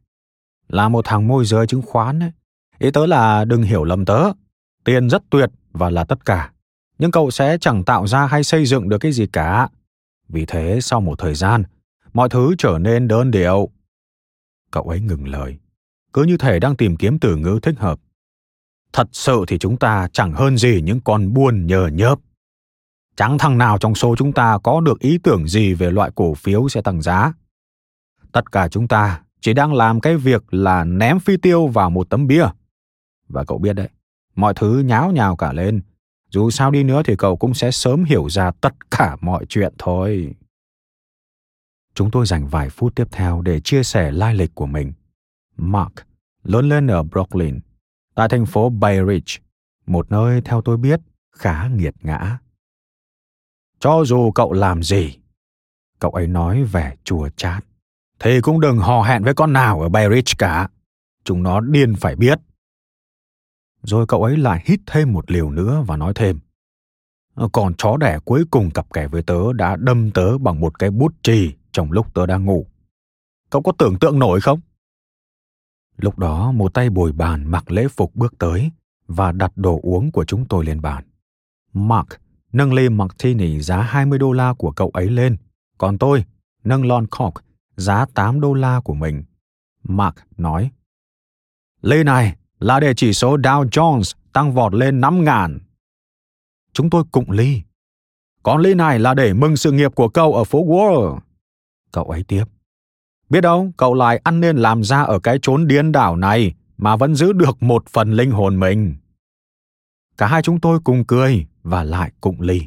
Là một thằng môi giới chứng khoán ấy. Ý tớ là đừng hiểu lầm tớ. Tiền rất tuyệt và là tất cả nhưng cậu sẽ chẳng tạo ra hay xây dựng được cái gì cả. Vì thế sau một thời gian, mọi thứ trở nên đơn điệu. Cậu ấy ngừng lời, cứ như thể đang tìm kiếm từ ngữ thích hợp. Thật sự thì chúng ta chẳng hơn gì những con buôn nhờ nhớp. Chẳng thằng nào trong số chúng ta có được ý tưởng gì về loại cổ phiếu sẽ tăng giá. Tất cả chúng ta chỉ đang làm cái việc là ném phi tiêu vào một tấm bia. Và cậu biết đấy, mọi thứ nháo nhào cả lên dù sao đi nữa thì cậu cũng sẽ sớm hiểu ra tất cả mọi chuyện thôi chúng tôi dành vài phút tiếp theo để chia sẻ lai lịch của mình mark lớn lên ở brooklyn tại thành phố bay ridge một nơi theo tôi biết khá nghiệt ngã cho dù cậu làm gì, cậu ấy nói vẻ chùa chát thì cũng đừng hò hẹn với con nào ở bay ridge cả chúng nó điên phải biết rồi cậu ấy lại hít thêm một liều nữa và nói thêm. Còn chó đẻ cuối cùng cặp kè với tớ đã đâm tớ bằng một cái bút chì trong lúc tớ đang ngủ. Cậu có tưởng tượng nổi không? Lúc đó một tay bồi bàn mặc lễ phục bước tới và đặt đồ uống của chúng tôi lên bàn. Mark nâng ly martini giá 20 đô la của cậu ấy lên, còn tôi nâng lon cork giá 8 đô la của mình. Mark nói, Ly này, là để chỉ số Dow Jones tăng vọt lên 5 ngàn. Chúng tôi cụng ly. Còn ly này là để mừng sự nghiệp của cậu ở phố Wall. Cậu ấy tiếp. Biết đâu, cậu lại ăn nên làm ra ở cái chốn điên đảo này mà vẫn giữ được một phần linh hồn mình. Cả hai chúng tôi cùng cười và lại cụng ly.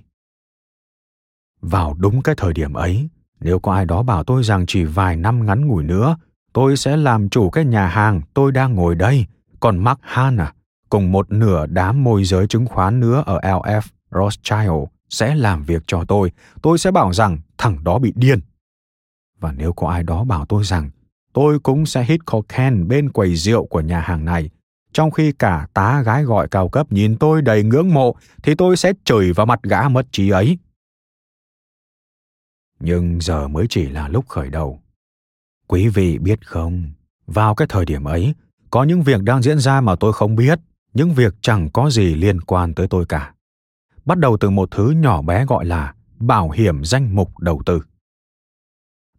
Vào đúng cái thời điểm ấy, nếu có ai đó bảo tôi rằng chỉ vài năm ngắn ngủi nữa, tôi sẽ làm chủ cái nhà hàng tôi đang ngồi đây còn Mark Hanna à, cùng một nửa đám môi giới chứng khoán nữa ở LF Rothschild sẽ làm việc cho tôi, tôi sẽ bảo rằng thằng đó bị điên. Và nếu có ai đó bảo tôi rằng tôi cũng sẽ hít cocaine bên quầy rượu của nhà hàng này, trong khi cả tá gái gọi cao cấp nhìn tôi đầy ngưỡng mộ, thì tôi sẽ chửi vào mặt gã mất trí ấy. Nhưng giờ mới chỉ là lúc khởi đầu. Quý vị biết không, vào cái thời điểm ấy, có những việc đang diễn ra mà tôi không biết những việc chẳng có gì liên quan tới tôi cả bắt đầu từ một thứ nhỏ bé gọi là bảo hiểm danh mục đầu tư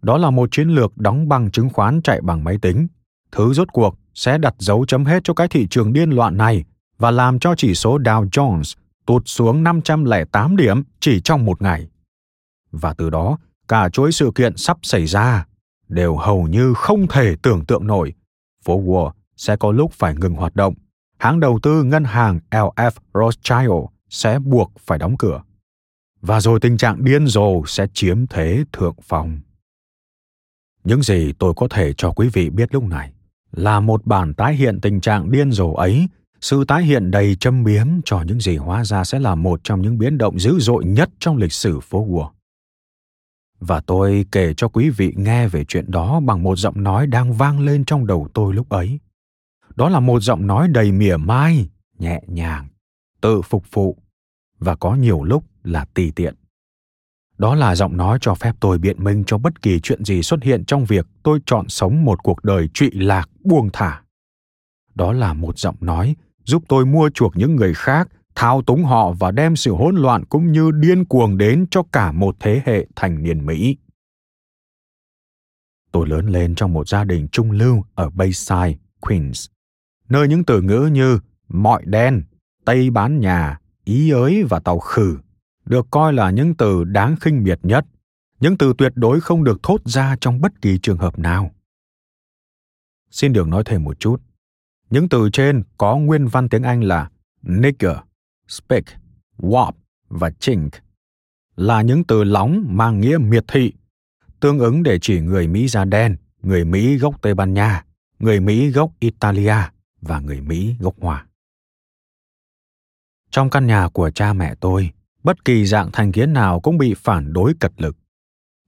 đó là một chiến lược đóng băng chứng khoán chạy bằng máy tính thứ rốt cuộc sẽ đặt dấu chấm hết cho cái thị trường điên loạn này và làm cho chỉ số Dow Jones tụt xuống 508 điểm chỉ trong một ngày. Và từ đó, cả chuỗi sự kiện sắp xảy ra đều hầu như không thể tưởng tượng nổi. Phố Wall sẽ có lúc phải ngừng hoạt động. Hãng đầu tư ngân hàng LF Rothschild sẽ buộc phải đóng cửa. Và rồi tình trạng điên rồ sẽ chiếm thế thượng phong. Những gì tôi có thể cho quý vị biết lúc này là một bản tái hiện tình trạng điên rồ ấy, sự tái hiện đầy châm biếm cho những gì hóa ra sẽ là một trong những biến động dữ dội nhất trong lịch sử phố Wall. Và tôi kể cho quý vị nghe về chuyện đó bằng một giọng nói đang vang lên trong đầu tôi lúc ấy. Đó là một giọng nói đầy mỉa mai, nhẹ nhàng, tự phục vụ và có nhiều lúc là tùy tiện. Đó là giọng nói cho phép tôi biện minh cho bất kỳ chuyện gì xuất hiện trong việc tôi chọn sống một cuộc đời trụy lạc buông thả. Đó là một giọng nói giúp tôi mua chuộc những người khác, thao túng họ và đem sự hỗn loạn cũng như điên cuồng đến cho cả một thế hệ thành niên Mỹ. Tôi lớn lên trong một gia đình trung lưu ở Bayside, Queens, nơi những từ ngữ như mọi đen, tây bán nhà, ý ới và tàu khử được coi là những từ đáng khinh miệt nhất, những từ tuyệt đối không được thốt ra trong bất kỳ trường hợp nào. Xin được nói thêm một chút. Những từ trên có nguyên văn tiếng Anh là nigger, speak wop và chink là những từ lóng mang nghĩa miệt thị, tương ứng để chỉ người Mỹ da đen, người Mỹ gốc Tây Ban Nha, người Mỹ gốc Italia và người Mỹ gốc Hoa. Trong căn nhà của cha mẹ tôi, bất kỳ dạng thành kiến nào cũng bị phản đối cật lực.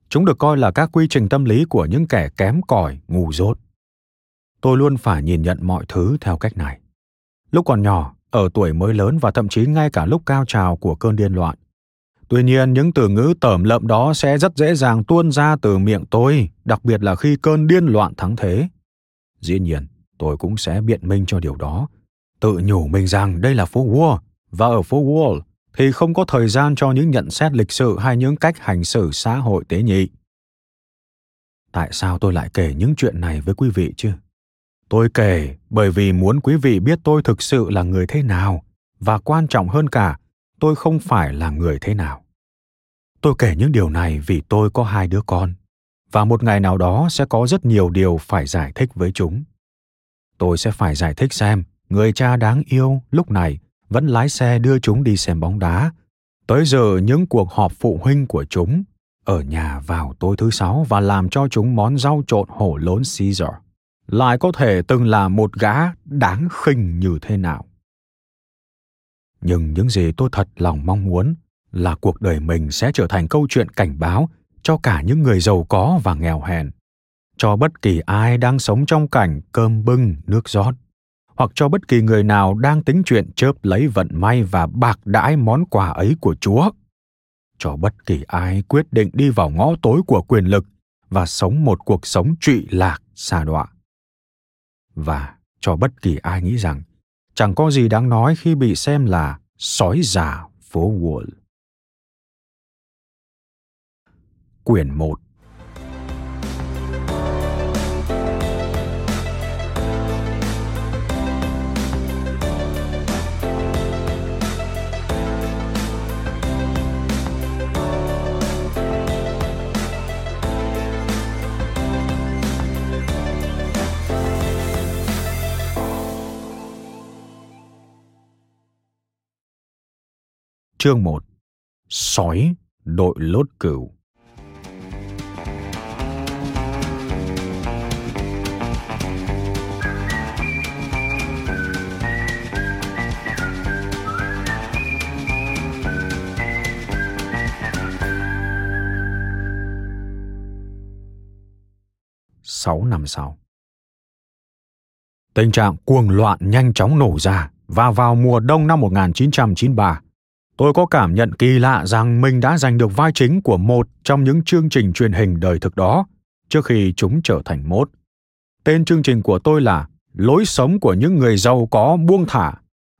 Chúng được coi là các quy trình tâm lý của những kẻ kém cỏi, ngu dốt. Tôi luôn phải nhìn nhận mọi thứ theo cách này. Lúc còn nhỏ, ở tuổi mới lớn và thậm chí ngay cả lúc cao trào của cơn điên loạn. Tuy nhiên, những từ ngữ tởm lợm đó sẽ rất dễ dàng tuôn ra từ miệng tôi, đặc biệt là khi cơn điên loạn thắng thế. Dĩ nhiên, tôi cũng sẽ biện minh cho điều đó. Tự nhủ mình rằng đây là phố Wall, và ở phố Wall thì không có thời gian cho những nhận xét lịch sự hay những cách hành xử xã hội tế nhị. Tại sao tôi lại kể những chuyện này với quý vị chứ? Tôi kể bởi vì muốn quý vị biết tôi thực sự là người thế nào và quan trọng hơn cả, tôi không phải là người thế nào. Tôi kể những điều này vì tôi có hai đứa con và một ngày nào đó sẽ có rất nhiều điều phải giải thích với chúng. Tôi sẽ phải giải thích xem người cha đáng yêu lúc này vẫn lái xe đưa chúng đi xem bóng đá. Tới giờ, những cuộc họp phụ huynh của chúng ở nhà vào tối thứ sáu và làm cho chúng món rau trộn hổ lốn Caesar. Lại có thể từng là một gã đáng khinh như thế nào. Nhưng những gì tôi thật lòng mong muốn là cuộc đời mình sẽ trở thành câu chuyện cảnh báo cho cả những người giàu có và nghèo hèn, cho bất kỳ ai đang sống trong cảnh cơm bưng nước rót hoặc cho bất kỳ người nào đang tính chuyện chớp lấy vận may và bạc đãi món quà ấy của Chúa. Cho bất kỳ ai quyết định đi vào ngõ tối của quyền lực và sống một cuộc sống trụy lạc, xa đọa. Và cho bất kỳ ai nghĩ rằng chẳng có gì đáng nói khi bị xem là sói già phố Wall. Quyển 1 Chương 1 Sói đội lốt cừu. Sáu năm sau Tình trạng cuồng loạn nhanh chóng nổ ra và vào mùa đông năm 1993, tôi có cảm nhận kỳ lạ rằng mình đã giành được vai chính của một trong những chương trình truyền hình đời thực đó trước khi chúng trở thành mốt. Tên chương trình của tôi là Lối sống của những người giàu có buông thả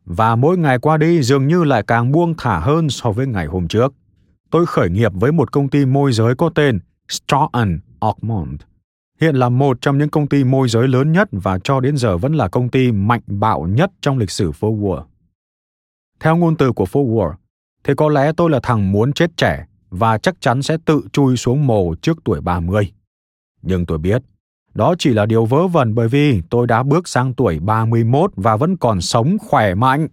và mỗi ngày qua đi dường như lại càng buông thả hơn so với ngày hôm trước. Tôi khởi nghiệp với một công ty môi giới có tên Stratton Oakmont. Hiện là một trong những công ty môi giới lớn nhất và cho đến giờ vẫn là công ty mạnh bạo nhất trong lịch sử phố Wall. Theo ngôn từ của Forward, thì có lẽ tôi là thằng muốn chết trẻ và chắc chắn sẽ tự chui xuống mồ trước tuổi 30. Nhưng tôi biết, đó chỉ là điều vớ vẩn bởi vì tôi đã bước sang tuổi 31 và vẫn còn sống khỏe mạnh.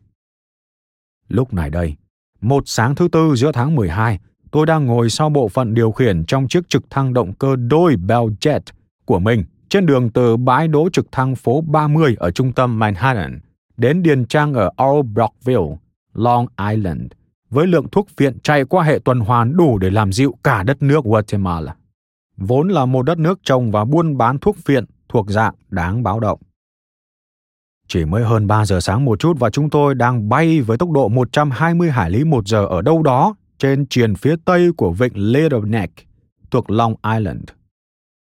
Lúc này đây, một sáng thứ tư giữa tháng 12, tôi đang ngồi sau bộ phận điều khiển trong chiếc trực thăng động cơ đôi Bell Jet của mình trên đường từ bãi đỗ trực thăng phố 30 ở trung tâm Manhattan đến điền trang ở Old Brockville, Long Island, với lượng thuốc viện chạy qua hệ tuần hoàn đủ để làm dịu cả đất nước Guatemala. Vốn là một đất nước trồng và buôn bán thuốc viện thuộc dạng đáng báo động. Chỉ mới hơn 3 giờ sáng một chút và chúng tôi đang bay với tốc độ 120 hải lý một giờ ở đâu đó trên triền phía tây của vịnh Little Neck thuộc Long Island.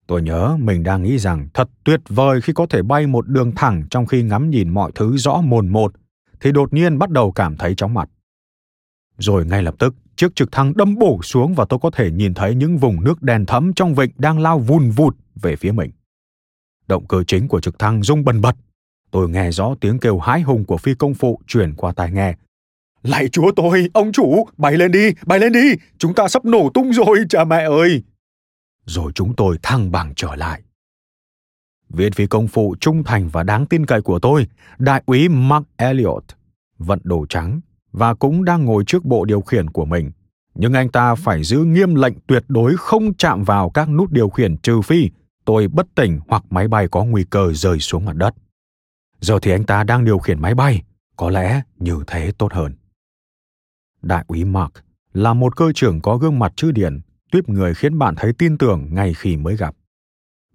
Tôi nhớ mình đang nghĩ rằng thật tuyệt vời khi có thể bay một đường thẳng trong khi ngắm nhìn mọi thứ rõ mồn một, thì đột nhiên bắt đầu cảm thấy chóng mặt. Rồi ngay lập tức, chiếc trực thăng đâm bổ xuống và tôi có thể nhìn thấy những vùng nước đen thẫm trong vịnh đang lao vùn vụt về phía mình. Động cơ chính của trực thăng rung bần bật. Tôi nghe rõ tiếng kêu hái hùng của phi công phụ truyền qua tai nghe. Lạy chúa tôi, ông chủ, bay lên đi, bay lên đi, chúng ta sắp nổ tung rồi, cha mẹ ơi. Rồi chúng tôi thăng bằng trở lại. Viên phi công phụ trung thành và đáng tin cậy của tôi, đại úy Mark Elliot, vận đồ trắng, và cũng đang ngồi trước bộ điều khiển của mình. Nhưng anh ta phải giữ nghiêm lệnh tuyệt đối không chạm vào các nút điều khiển trừ phi tôi bất tỉnh hoặc máy bay có nguy cơ rơi xuống mặt đất. Giờ thì anh ta đang điều khiển máy bay, có lẽ như thế tốt hơn. Đại úy Mark là một cơ trưởng có gương mặt chữ điển, tuyếp người khiến bạn thấy tin tưởng ngay khi mới gặp.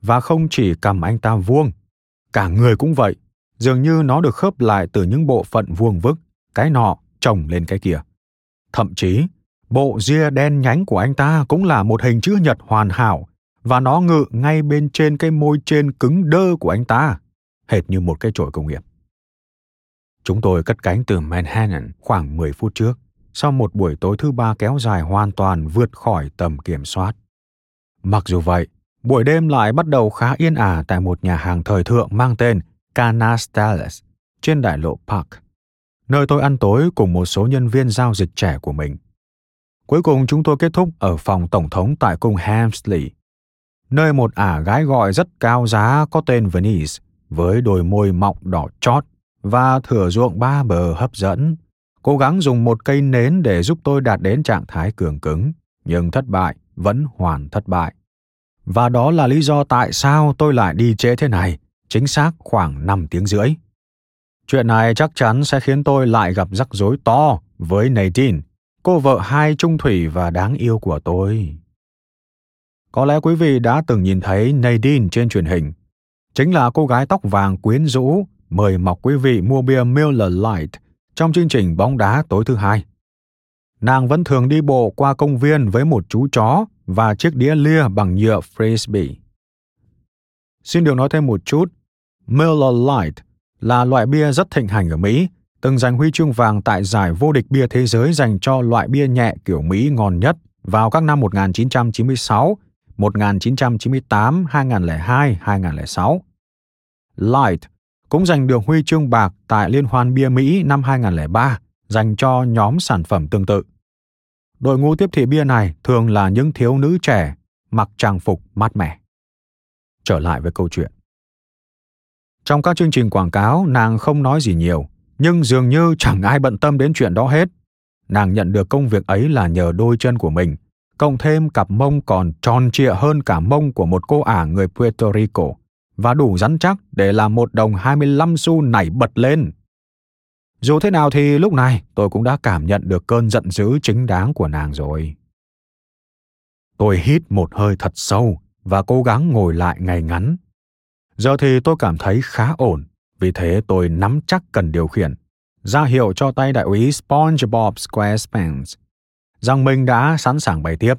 Và không chỉ cầm anh ta vuông, cả người cũng vậy, dường như nó được khớp lại từ những bộ phận vuông vức, cái nọ chồng lên cái kia. Thậm chí, bộ ria đen nhánh của anh ta cũng là một hình chữ nhật hoàn hảo và nó ngự ngay bên trên cái môi trên cứng đơ của anh ta, hệt như một cái chổi công nghiệp. Chúng tôi cất cánh từ Manhattan khoảng 10 phút trước, sau một buổi tối thứ ba kéo dài hoàn toàn vượt khỏi tầm kiểm soát. Mặc dù vậy, buổi đêm lại bắt đầu khá yên ả tại một nhà hàng thời thượng mang tên Canastales trên đại lộ Park nơi tôi ăn tối cùng một số nhân viên giao dịch trẻ của mình. Cuối cùng chúng tôi kết thúc ở phòng tổng thống tại cung Hemsley, nơi một ả gái gọi rất cao giá có tên Venice với đôi môi mọng đỏ chót và thửa ruộng ba bờ hấp dẫn, cố gắng dùng một cây nến để giúp tôi đạt đến trạng thái cường cứng, nhưng thất bại, vẫn hoàn thất bại. Và đó là lý do tại sao tôi lại đi trễ thế này, chính xác khoảng 5 tiếng rưỡi. Chuyện này chắc chắn sẽ khiến tôi lại gặp rắc rối to với Nadine, cô vợ hai trung thủy và đáng yêu của tôi. Có lẽ quý vị đã từng nhìn thấy Nadine trên truyền hình. Chính là cô gái tóc vàng quyến rũ mời mọc quý vị mua bia Miller Lite trong chương trình bóng đá tối thứ hai. Nàng vẫn thường đi bộ qua công viên với một chú chó và chiếc đĩa lia bằng nhựa frisbee. Xin được nói thêm một chút, Miller Lite là loại bia rất thịnh hành ở Mỹ, từng giành huy chương vàng tại giải vô địch bia thế giới dành cho loại bia nhẹ kiểu Mỹ ngon nhất vào các năm 1996, 1998, 2002, 2006. Light cũng giành được huy chương bạc tại Liên hoan bia Mỹ năm 2003 dành cho nhóm sản phẩm tương tự. Đội ngũ tiếp thị bia này thường là những thiếu nữ trẻ mặc trang phục mát mẻ. Trở lại với câu chuyện. Trong các chương trình quảng cáo, nàng không nói gì nhiều, nhưng dường như chẳng ai bận tâm đến chuyện đó hết. Nàng nhận được công việc ấy là nhờ đôi chân của mình, cộng thêm cặp mông còn tròn trịa hơn cả mông của một cô ả người Puerto Rico và đủ rắn chắc để làm một đồng 25 xu nảy bật lên. Dù thế nào thì lúc này tôi cũng đã cảm nhận được cơn giận dữ chính đáng của nàng rồi. Tôi hít một hơi thật sâu và cố gắng ngồi lại ngày ngắn Giờ thì tôi cảm thấy khá ổn, vì thế tôi nắm chắc cần điều khiển, ra hiệu cho tay đại úy SpongeBob SquarePants rằng mình đã sẵn sàng bay tiếp.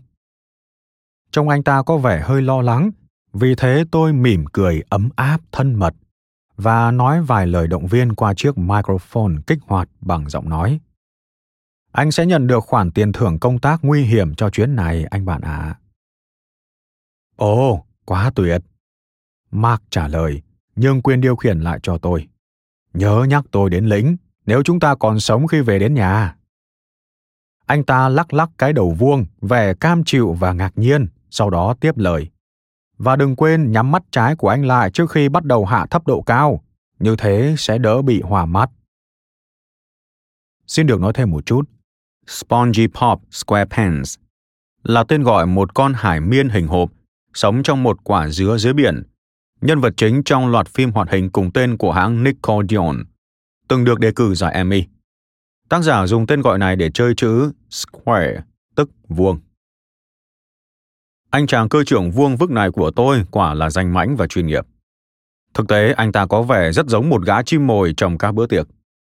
Trông anh ta có vẻ hơi lo lắng, vì thế tôi mỉm cười ấm áp thân mật và nói vài lời động viên qua chiếc microphone kích hoạt bằng giọng nói. Anh sẽ nhận được khoản tiền thưởng công tác nguy hiểm cho chuyến này, anh bạn ạ. À. Ồ, quá tuyệt! Mark trả lời, nhưng quyền điều khiển lại cho tôi. Nhớ nhắc tôi đến lĩnh, nếu chúng ta còn sống khi về đến nhà. Anh ta lắc lắc cái đầu vuông, vẻ cam chịu và ngạc nhiên, sau đó tiếp lời. Và đừng quên nhắm mắt trái của anh lại trước khi bắt đầu hạ thấp độ cao, như thế sẽ đỡ bị hòa mắt. Xin được nói thêm một chút. Spongy Pop SquarePants là tên gọi một con hải miên hình hộp sống trong một quả dứa dưới biển. Nhân vật chính trong loạt phim hoạt hình cùng tên của hãng Nickelodeon, từng được đề cử giải Emmy. Tác giả dùng tên gọi này để chơi chữ square, tức vuông. Anh chàng cơ trưởng vuông vức này của tôi quả là danh mãnh và chuyên nghiệp. Thực tế, anh ta có vẻ rất giống một gã chim mồi trong các bữa tiệc.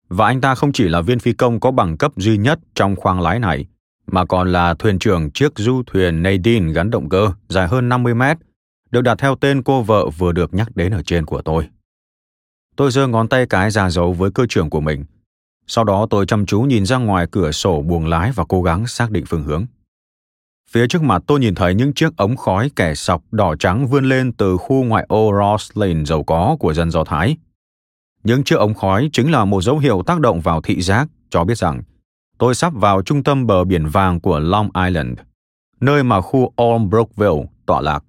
Và anh ta không chỉ là viên phi công có bằng cấp duy nhất trong khoang lái này, mà còn là thuyền trưởng chiếc du thuyền Nadine gắn động cơ dài hơn 50 mét, được đặt theo tên cô vợ vừa được nhắc đến ở trên của tôi. Tôi giơ ngón tay cái ra dấu với cơ trưởng của mình. Sau đó tôi chăm chú nhìn ra ngoài cửa sổ buồng lái và cố gắng xác định phương hướng. Phía trước mặt tôi nhìn thấy những chiếc ống khói kẻ sọc đỏ trắng vươn lên từ khu ngoại ô Ross Lane giàu có của dân Do Thái. Những chiếc ống khói chính là một dấu hiệu tác động vào thị giác cho biết rằng tôi sắp vào trung tâm bờ biển vàng của Long Island, nơi mà khu Old Brookville tọa lạc.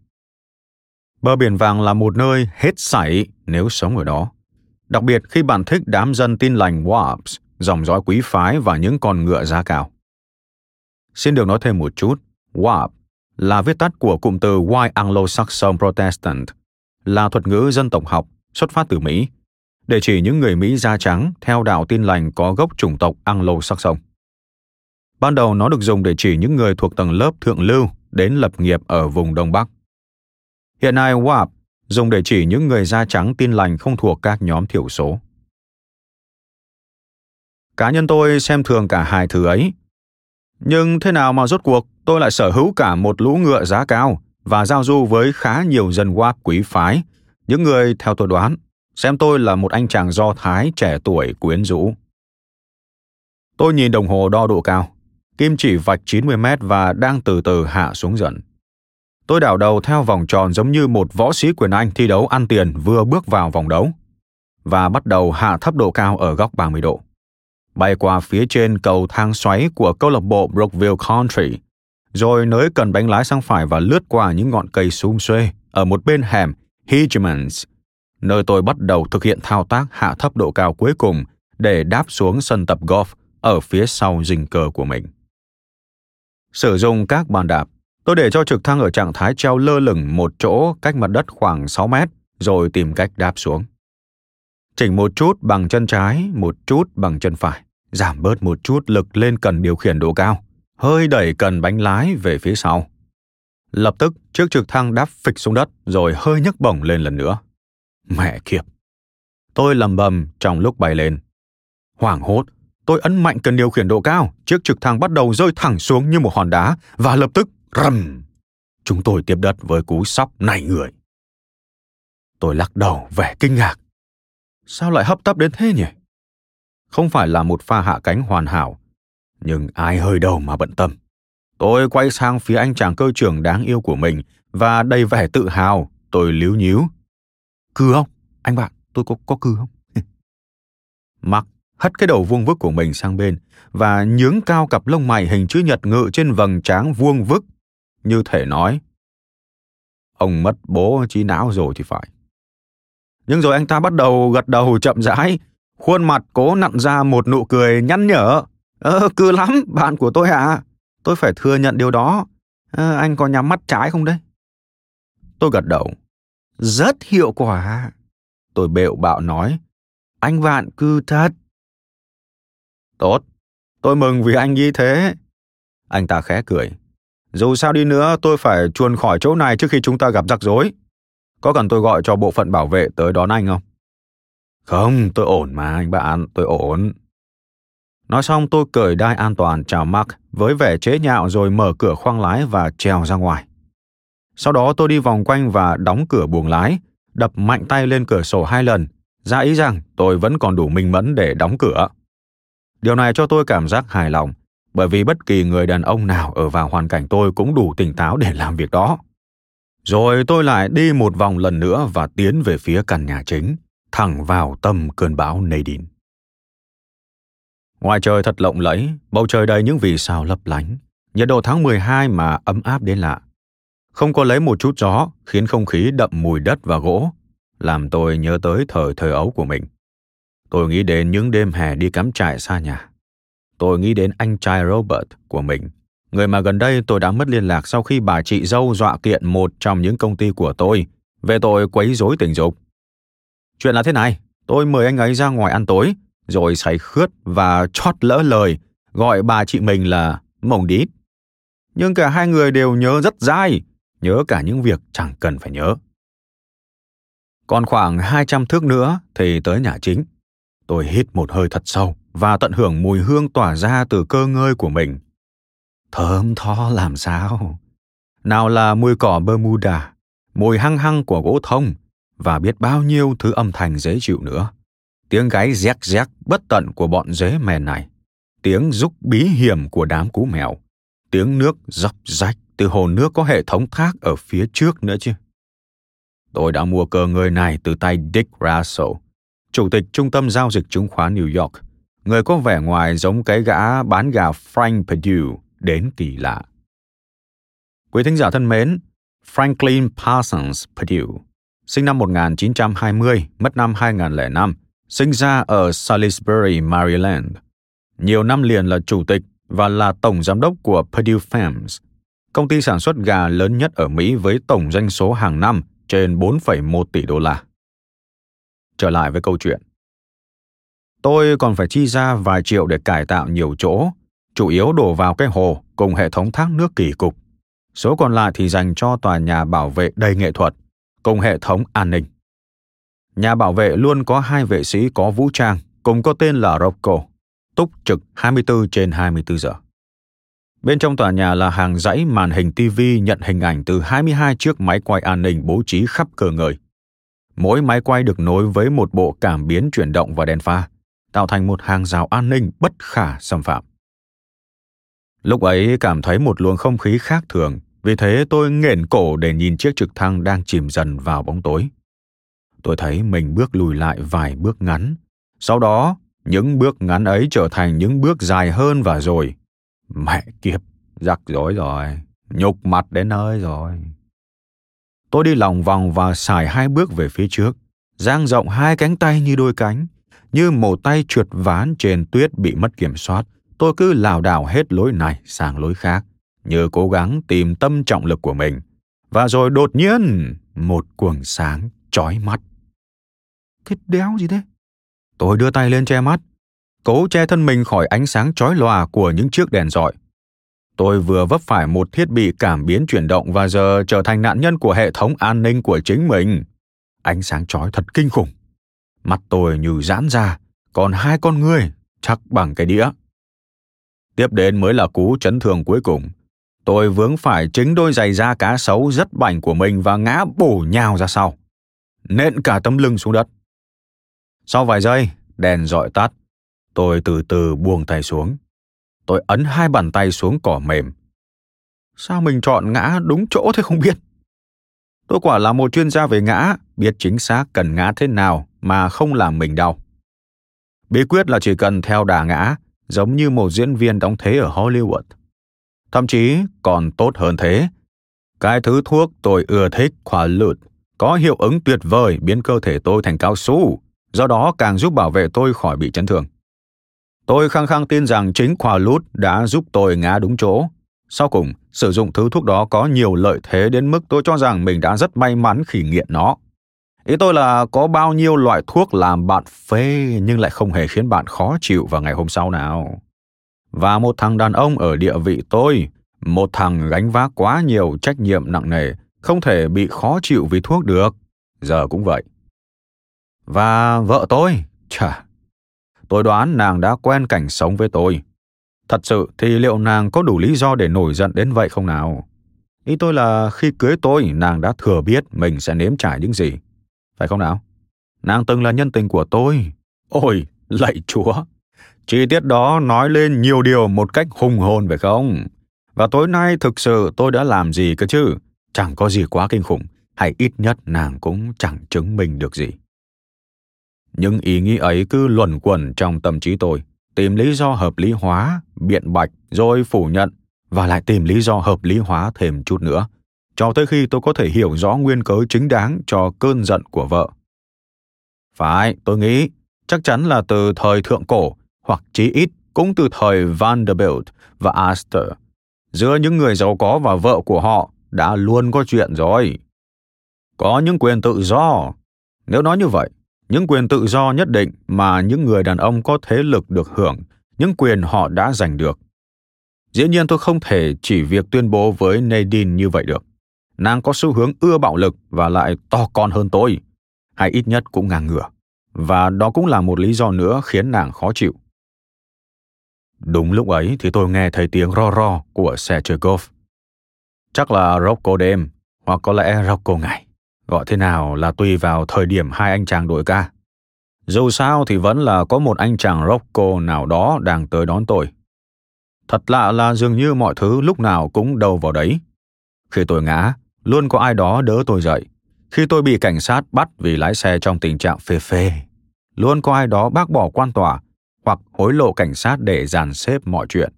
Bờ biển vàng là một nơi hết sảy nếu sống ở đó. Đặc biệt khi bạn thích đám dân tin lành Wasps, dòng dõi quý phái và những con ngựa giá cao. Xin được nói thêm một chút, WAP là viết tắt của cụm từ White Anglo-Saxon Protestant, là thuật ngữ dân tộc học xuất phát từ Mỹ, để chỉ những người Mỹ da trắng theo đạo tin lành có gốc chủng tộc Anglo-Saxon. Ban đầu nó được dùng để chỉ những người thuộc tầng lớp thượng lưu đến lập nghiệp ở vùng Đông Bắc. Hiện nay WAP dùng để chỉ những người da trắng tin lành không thuộc các nhóm thiểu số. Cá nhân tôi xem thường cả hai thứ ấy. Nhưng thế nào mà rốt cuộc tôi lại sở hữu cả một lũ ngựa giá cao và giao du với khá nhiều dân WAP quý phái, những người theo tôi đoán xem tôi là một anh chàng do Thái trẻ tuổi quyến rũ. Tôi nhìn đồng hồ đo độ cao, kim chỉ vạch 90 mét và đang từ từ hạ xuống dần. Tôi đảo đầu theo vòng tròn giống như một võ sĩ quyền Anh thi đấu ăn tiền vừa bước vào vòng đấu và bắt đầu hạ thấp độ cao ở góc 30 độ. Bay qua phía trên cầu thang xoáy của câu lạc bộ Brookville Country, rồi nới cần bánh lái sang phải và lướt qua những ngọn cây sum xuê ở một bên hẻm Hegemons, nơi tôi bắt đầu thực hiện thao tác hạ thấp độ cao cuối cùng để đáp xuống sân tập golf ở phía sau rình cờ của mình. Sử dụng các bàn đạp, tôi để cho trực thăng ở trạng thái treo lơ lửng một chỗ cách mặt đất khoảng 6 mét, rồi tìm cách đáp xuống. Chỉnh một chút bằng chân trái, một chút bằng chân phải, giảm bớt một chút lực lên cần điều khiển độ cao, hơi đẩy cần bánh lái về phía sau. Lập tức, chiếc trực thăng đáp phịch xuống đất rồi hơi nhấc bổng lên lần nữa. Mẹ kiếp! Tôi lầm bầm trong lúc bay lên. Hoảng hốt, tôi ấn mạnh cần điều khiển độ cao, chiếc trực thăng bắt đầu rơi thẳng xuống như một hòn đá và lập tức rầm. Chúng tôi tiếp đất với cú sóc nảy người. Tôi lắc đầu vẻ kinh ngạc. Sao lại hấp tấp đến thế nhỉ? Không phải là một pha hạ cánh hoàn hảo, nhưng ai hơi đầu mà bận tâm. Tôi quay sang phía anh chàng cơ trưởng đáng yêu của mình và đầy vẻ tự hào, tôi líu nhíu. Cư không? Anh bạn, tôi có có cư không? *laughs* Mặc hất cái đầu vuông vức của mình sang bên và nhướng cao cặp lông mày hình chữ nhật ngự trên vầng trán vuông vức, như thể nói. Ông mất bố trí não rồi thì phải. Nhưng rồi anh ta bắt đầu gật đầu chậm rãi, khuôn mặt cố nặn ra một nụ cười nhăn nhở. Ờ, Ơ, cư lắm, bạn của tôi à. Tôi phải thừa nhận điều đó. À, anh có nhắm mắt trái không đấy? Tôi gật đầu. Rất hiệu quả. Tôi bệu bạo nói. Anh vạn cư thật. Tốt, tôi mừng vì anh như thế. Anh ta khẽ cười. Dù sao đi nữa, tôi phải chuồn khỏi chỗ này trước khi chúng ta gặp rắc rối. Có cần tôi gọi cho bộ phận bảo vệ tới đón anh không? Không, tôi ổn mà anh bạn, tôi ổn. Nói xong tôi cởi đai an toàn chào Mark với vẻ chế nhạo rồi mở cửa khoang lái và trèo ra ngoài. Sau đó tôi đi vòng quanh và đóng cửa buồng lái, đập mạnh tay lên cửa sổ hai lần, ra ý rằng tôi vẫn còn đủ minh mẫn để đóng cửa. Điều này cho tôi cảm giác hài lòng, bởi vì bất kỳ người đàn ông nào ở vào hoàn cảnh tôi cũng đủ tỉnh táo để làm việc đó. Rồi tôi lại đi một vòng lần nữa và tiến về phía căn nhà chính, thẳng vào tâm cơn bão Nadine. Ngoài trời thật lộng lẫy, bầu trời đầy những vì sao lấp lánh. Nhiệt độ tháng 12 mà ấm áp đến lạ. Không có lấy một chút gió, khiến không khí đậm mùi đất và gỗ, làm tôi nhớ tới thời thơ ấu của mình. Tôi nghĩ đến những đêm hè đi cắm trại xa nhà. Tôi nghĩ đến anh trai Robert của mình, người mà gần đây tôi đã mất liên lạc sau khi bà chị dâu dọa kiện một trong những công ty của tôi về tội quấy rối tình dục. Chuyện là thế này, tôi mời anh ấy ra ngoài ăn tối, rồi say khướt và chót lỡ lời, gọi bà chị mình là mồng đít. Nhưng cả hai người đều nhớ rất dai, nhớ cả những việc chẳng cần phải nhớ. Còn khoảng 200 thước nữa thì tới nhà chính. Tôi hít một hơi thật sâu và tận hưởng mùi hương tỏa ra từ cơ ngơi của mình. Thơm tho làm sao? Nào là mùi cỏ Bermuda, mùi hăng hăng của gỗ thông và biết bao nhiêu thứ âm thanh dễ chịu nữa. Tiếng gáy rét rét bất tận của bọn dế mèn này. Tiếng rúc bí hiểm của đám cú mèo. Tiếng nước dọc rách từ hồ nước có hệ thống thác ở phía trước nữa chứ. Tôi đã mua cơ ngơi này từ tay Dick Russell, chủ tịch trung tâm giao dịch chứng khoán New York, người có vẻ ngoài giống cái gã bán gà Frank Perdue đến kỳ lạ. Quý thính giả thân mến, Franklin Parsons Perdue, sinh năm 1920, mất năm 2005, sinh ra ở Salisbury, Maryland. Nhiều năm liền là chủ tịch và là tổng giám đốc của Purdue Farms, công ty sản xuất gà lớn nhất ở Mỹ với tổng doanh số hàng năm trên 4,1 tỷ đô la. Trở lại với câu chuyện. Tôi còn phải chi ra vài triệu để cải tạo nhiều chỗ, chủ yếu đổ vào cái hồ cùng hệ thống thác nước kỳ cục. Số còn lại thì dành cho tòa nhà bảo vệ đầy nghệ thuật, cùng hệ thống an ninh. Nhà bảo vệ luôn có hai vệ sĩ có vũ trang, cùng có tên là Rocco, túc trực 24 trên 24 giờ. Bên trong tòa nhà là hàng dãy màn hình TV nhận hình ảnh từ 22 chiếc máy quay an ninh bố trí khắp cờ người. Mỗi máy quay được nối với một bộ cảm biến chuyển động và đèn pha, tạo thành một hàng rào an ninh bất khả xâm phạm. Lúc ấy cảm thấy một luồng không khí khác thường, vì thế tôi nghển cổ để nhìn chiếc trực thăng đang chìm dần vào bóng tối. Tôi thấy mình bước lùi lại vài bước ngắn, sau đó những bước ngắn ấy trở thành những bước dài hơn và rồi Mẹ kiếp, rắc rối rồi, nhục mặt đến nơi rồi. Tôi đi lòng vòng và xài hai bước về phía trước, dang rộng hai cánh tay như đôi cánh, như một tay trượt ván trên tuyết bị mất kiểm soát. Tôi cứ lảo đảo hết lối này sang lối khác, như cố gắng tìm tâm trọng lực của mình. Và rồi đột nhiên, một cuồng sáng chói mắt. Cái đéo gì thế? Tôi đưa tay lên che mắt, cố che thân mình khỏi ánh sáng chói lòa của những chiếc đèn rọi. Tôi vừa vấp phải một thiết bị cảm biến chuyển động và giờ trở thành nạn nhân của hệ thống an ninh của chính mình. Ánh sáng chói thật kinh khủng mặt tôi như giãn ra, còn hai con ngươi chắc bằng cái đĩa. Tiếp đến mới là cú chấn thương cuối cùng. Tôi vướng phải chính đôi giày da cá sấu rất bảnh của mình và ngã bổ nhào ra sau. Nện cả tấm lưng xuống đất. Sau vài giây, đèn dọi tắt, Tôi từ từ buông tay xuống. Tôi ấn hai bàn tay xuống cỏ mềm. Sao mình chọn ngã đúng chỗ thế không biết? Tôi quả là một chuyên gia về ngã, biết chính xác cần ngã thế nào mà không làm mình đau. Bí quyết là chỉ cần theo đà ngã, giống như một diễn viên đóng thế ở Hollywood. Thậm chí còn tốt hơn thế. Cái thứ thuốc tôi ưa thích khỏa lụt có hiệu ứng tuyệt vời biến cơ thể tôi thành cao su, do đó càng giúp bảo vệ tôi khỏi bị chấn thương. Tôi khăng khăng tin rằng chính khoa lút đã giúp tôi ngã đúng chỗ. Sau cùng, sử dụng thứ thuốc đó có nhiều lợi thế đến mức tôi cho rằng mình đã rất may mắn khi nghiện nó. Ý tôi là có bao nhiêu loại thuốc làm bạn phê nhưng lại không hề khiến bạn khó chịu vào ngày hôm sau nào. Và một thằng đàn ông ở địa vị tôi, một thằng gánh vác quá nhiều trách nhiệm nặng nề, không thể bị khó chịu vì thuốc được. Giờ cũng vậy. Và vợ tôi, chà, Tôi đoán nàng đã quen cảnh sống với tôi. Thật sự thì liệu nàng có đủ lý do để nổi giận đến vậy không nào? Ý tôi là khi cưới tôi, nàng đã thừa biết mình sẽ nếm trải những gì. Phải không nào? Nàng từng là nhân tình của tôi. Ôi, lạy chúa! Chi tiết đó nói lên nhiều điều một cách hùng hồn phải không? Và tối nay thực sự tôi đã làm gì cơ chứ? Chẳng có gì quá kinh khủng, hay ít nhất nàng cũng chẳng chứng minh được gì. Những ý nghĩ ấy cứ luẩn quẩn trong tâm trí tôi, tìm lý do hợp lý hóa, biện bạch, rồi phủ nhận, và lại tìm lý do hợp lý hóa thêm chút nữa, cho tới khi tôi có thể hiểu rõ nguyên cớ chính đáng cho cơn giận của vợ. Phải, tôi nghĩ, chắc chắn là từ thời thượng cổ, hoặc chí ít cũng từ thời Vanderbilt và Astor. Giữa những người giàu có và vợ của họ đã luôn có chuyện rồi. Có những quyền tự do. Nếu nói như vậy, những quyền tự do nhất định mà những người đàn ông có thế lực được hưởng, những quyền họ đã giành được. Dĩ nhiên tôi không thể chỉ việc tuyên bố với Nadine như vậy được. Nàng có xu hướng ưa bạo lực và lại to con hơn tôi, hay ít nhất cũng ngang ngửa. Và đó cũng là một lý do nữa khiến nàng khó chịu. Đúng lúc ấy thì tôi nghe thấy tiếng ro ro của xe chơi golf. Chắc là Rocco đêm, hoặc có lẽ Rocco ngày. Gọi thế nào là tùy vào thời điểm hai anh chàng đội ca. Dù sao thì vẫn là có một anh chàng Rocco nào đó đang tới đón tôi. Thật lạ là dường như mọi thứ lúc nào cũng đầu vào đấy. Khi tôi ngã, luôn có ai đó đỡ tôi dậy. Khi tôi bị cảnh sát bắt vì lái xe trong tình trạng phê phê, luôn có ai đó bác bỏ quan tòa hoặc hối lộ cảnh sát để dàn xếp mọi chuyện.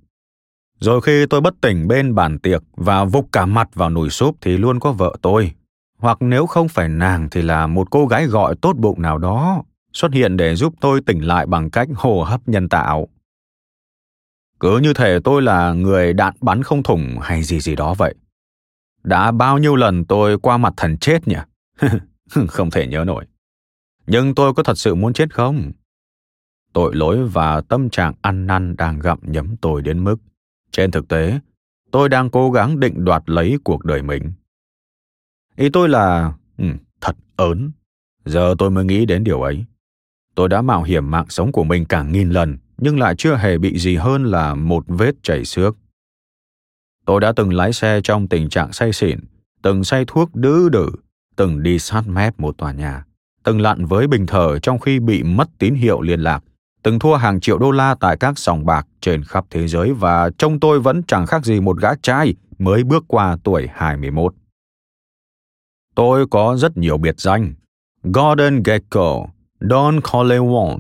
Rồi khi tôi bất tỉnh bên bàn tiệc và vục cả mặt vào nồi súp thì luôn có vợ tôi. Hoặc nếu không phải nàng thì là một cô gái gọi tốt bụng nào đó xuất hiện để giúp tôi tỉnh lại bằng cách hô hấp nhân tạo. Cứ như thể tôi là người đạn bắn không thủng hay gì gì đó vậy. Đã bao nhiêu lần tôi qua mặt thần chết nhỉ? *laughs* không thể nhớ nổi. Nhưng tôi có thật sự muốn chết không? Tội lỗi và tâm trạng ăn năn đang gặm nhấm tôi đến mức, trên thực tế, tôi đang cố gắng định đoạt lấy cuộc đời mình. Ý tôi là, ừ, thật ớn. Giờ tôi mới nghĩ đến điều ấy. Tôi đã mạo hiểm mạng sống của mình cả nghìn lần, nhưng lại chưa hề bị gì hơn là một vết chảy xước. Tôi đã từng lái xe trong tình trạng say xỉn, từng say thuốc đứ đử, từng đi sát mép một tòa nhà, từng lặn với bình thở trong khi bị mất tín hiệu liên lạc, từng thua hàng triệu đô la tại các sòng bạc trên khắp thế giới và trông tôi vẫn chẳng khác gì một gã trai mới bước qua tuổi 21. Tôi có rất nhiều biệt danh. Gordon Gecko, Don Corleone,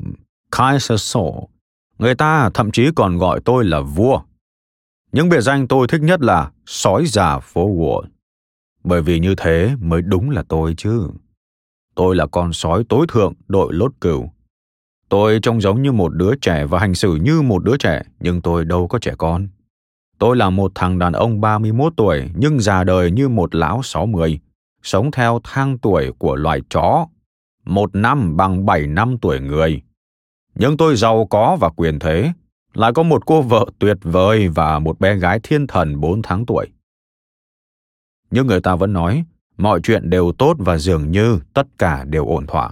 Kaiser Soul. Người ta thậm chí còn gọi tôi là vua. Những biệt danh tôi thích nhất là sói già phố Wall. Bởi vì như thế mới đúng là tôi chứ. Tôi là con sói tối thượng đội lốt cừu. Tôi trông giống như một đứa trẻ và hành xử như một đứa trẻ, nhưng tôi đâu có trẻ con. Tôi là một thằng đàn ông 31 tuổi nhưng già đời như một lão 60, sống theo thang tuổi của loài chó. Một năm bằng bảy năm tuổi người. Nhưng tôi giàu có và quyền thế, lại có một cô vợ tuyệt vời và một bé gái thiên thần 4 tháng tuổi. Nhưng người ta vẫn nói, mọi chuyện đều tốt và dường như tất cả đều ổn thỏa.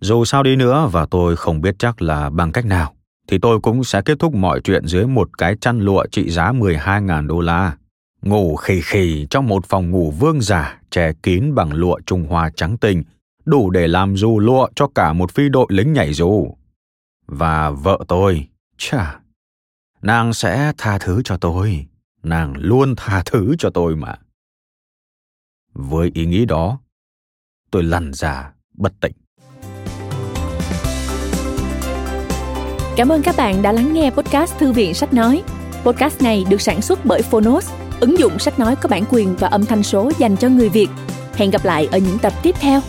Dù sao đi nữa và tôi không biết chắc là bằng cách nào, thì tôi cũng sẽ kết thúc mọi chuyện dưới một cái chăn lụa trị giá 12.000 đô la. Ngủ khì khì trong một phòng ngủ vương giả che kín bằng lụa Trung Hoa trắng tinh, đủ để làm dù lụa cho cả một phi đội lính nhảy dù. Và vợ tôi, chà, nàng sẽ tha thứ cho tôi, nàng luôn tha thứ cho tôi mà. Với ý nghĩ đó, tôi lăn ra bất tỉnh. Cảm ơn các bạn đã lắng nghe podcast Thư viện Sách Nói. Podcast này được sản xuất bởi Phonos, ứng dụng sách nói có bản quyền và âm thanh số dành cho người Việt. Hẹn gặp lại ở những tập tiếp theo.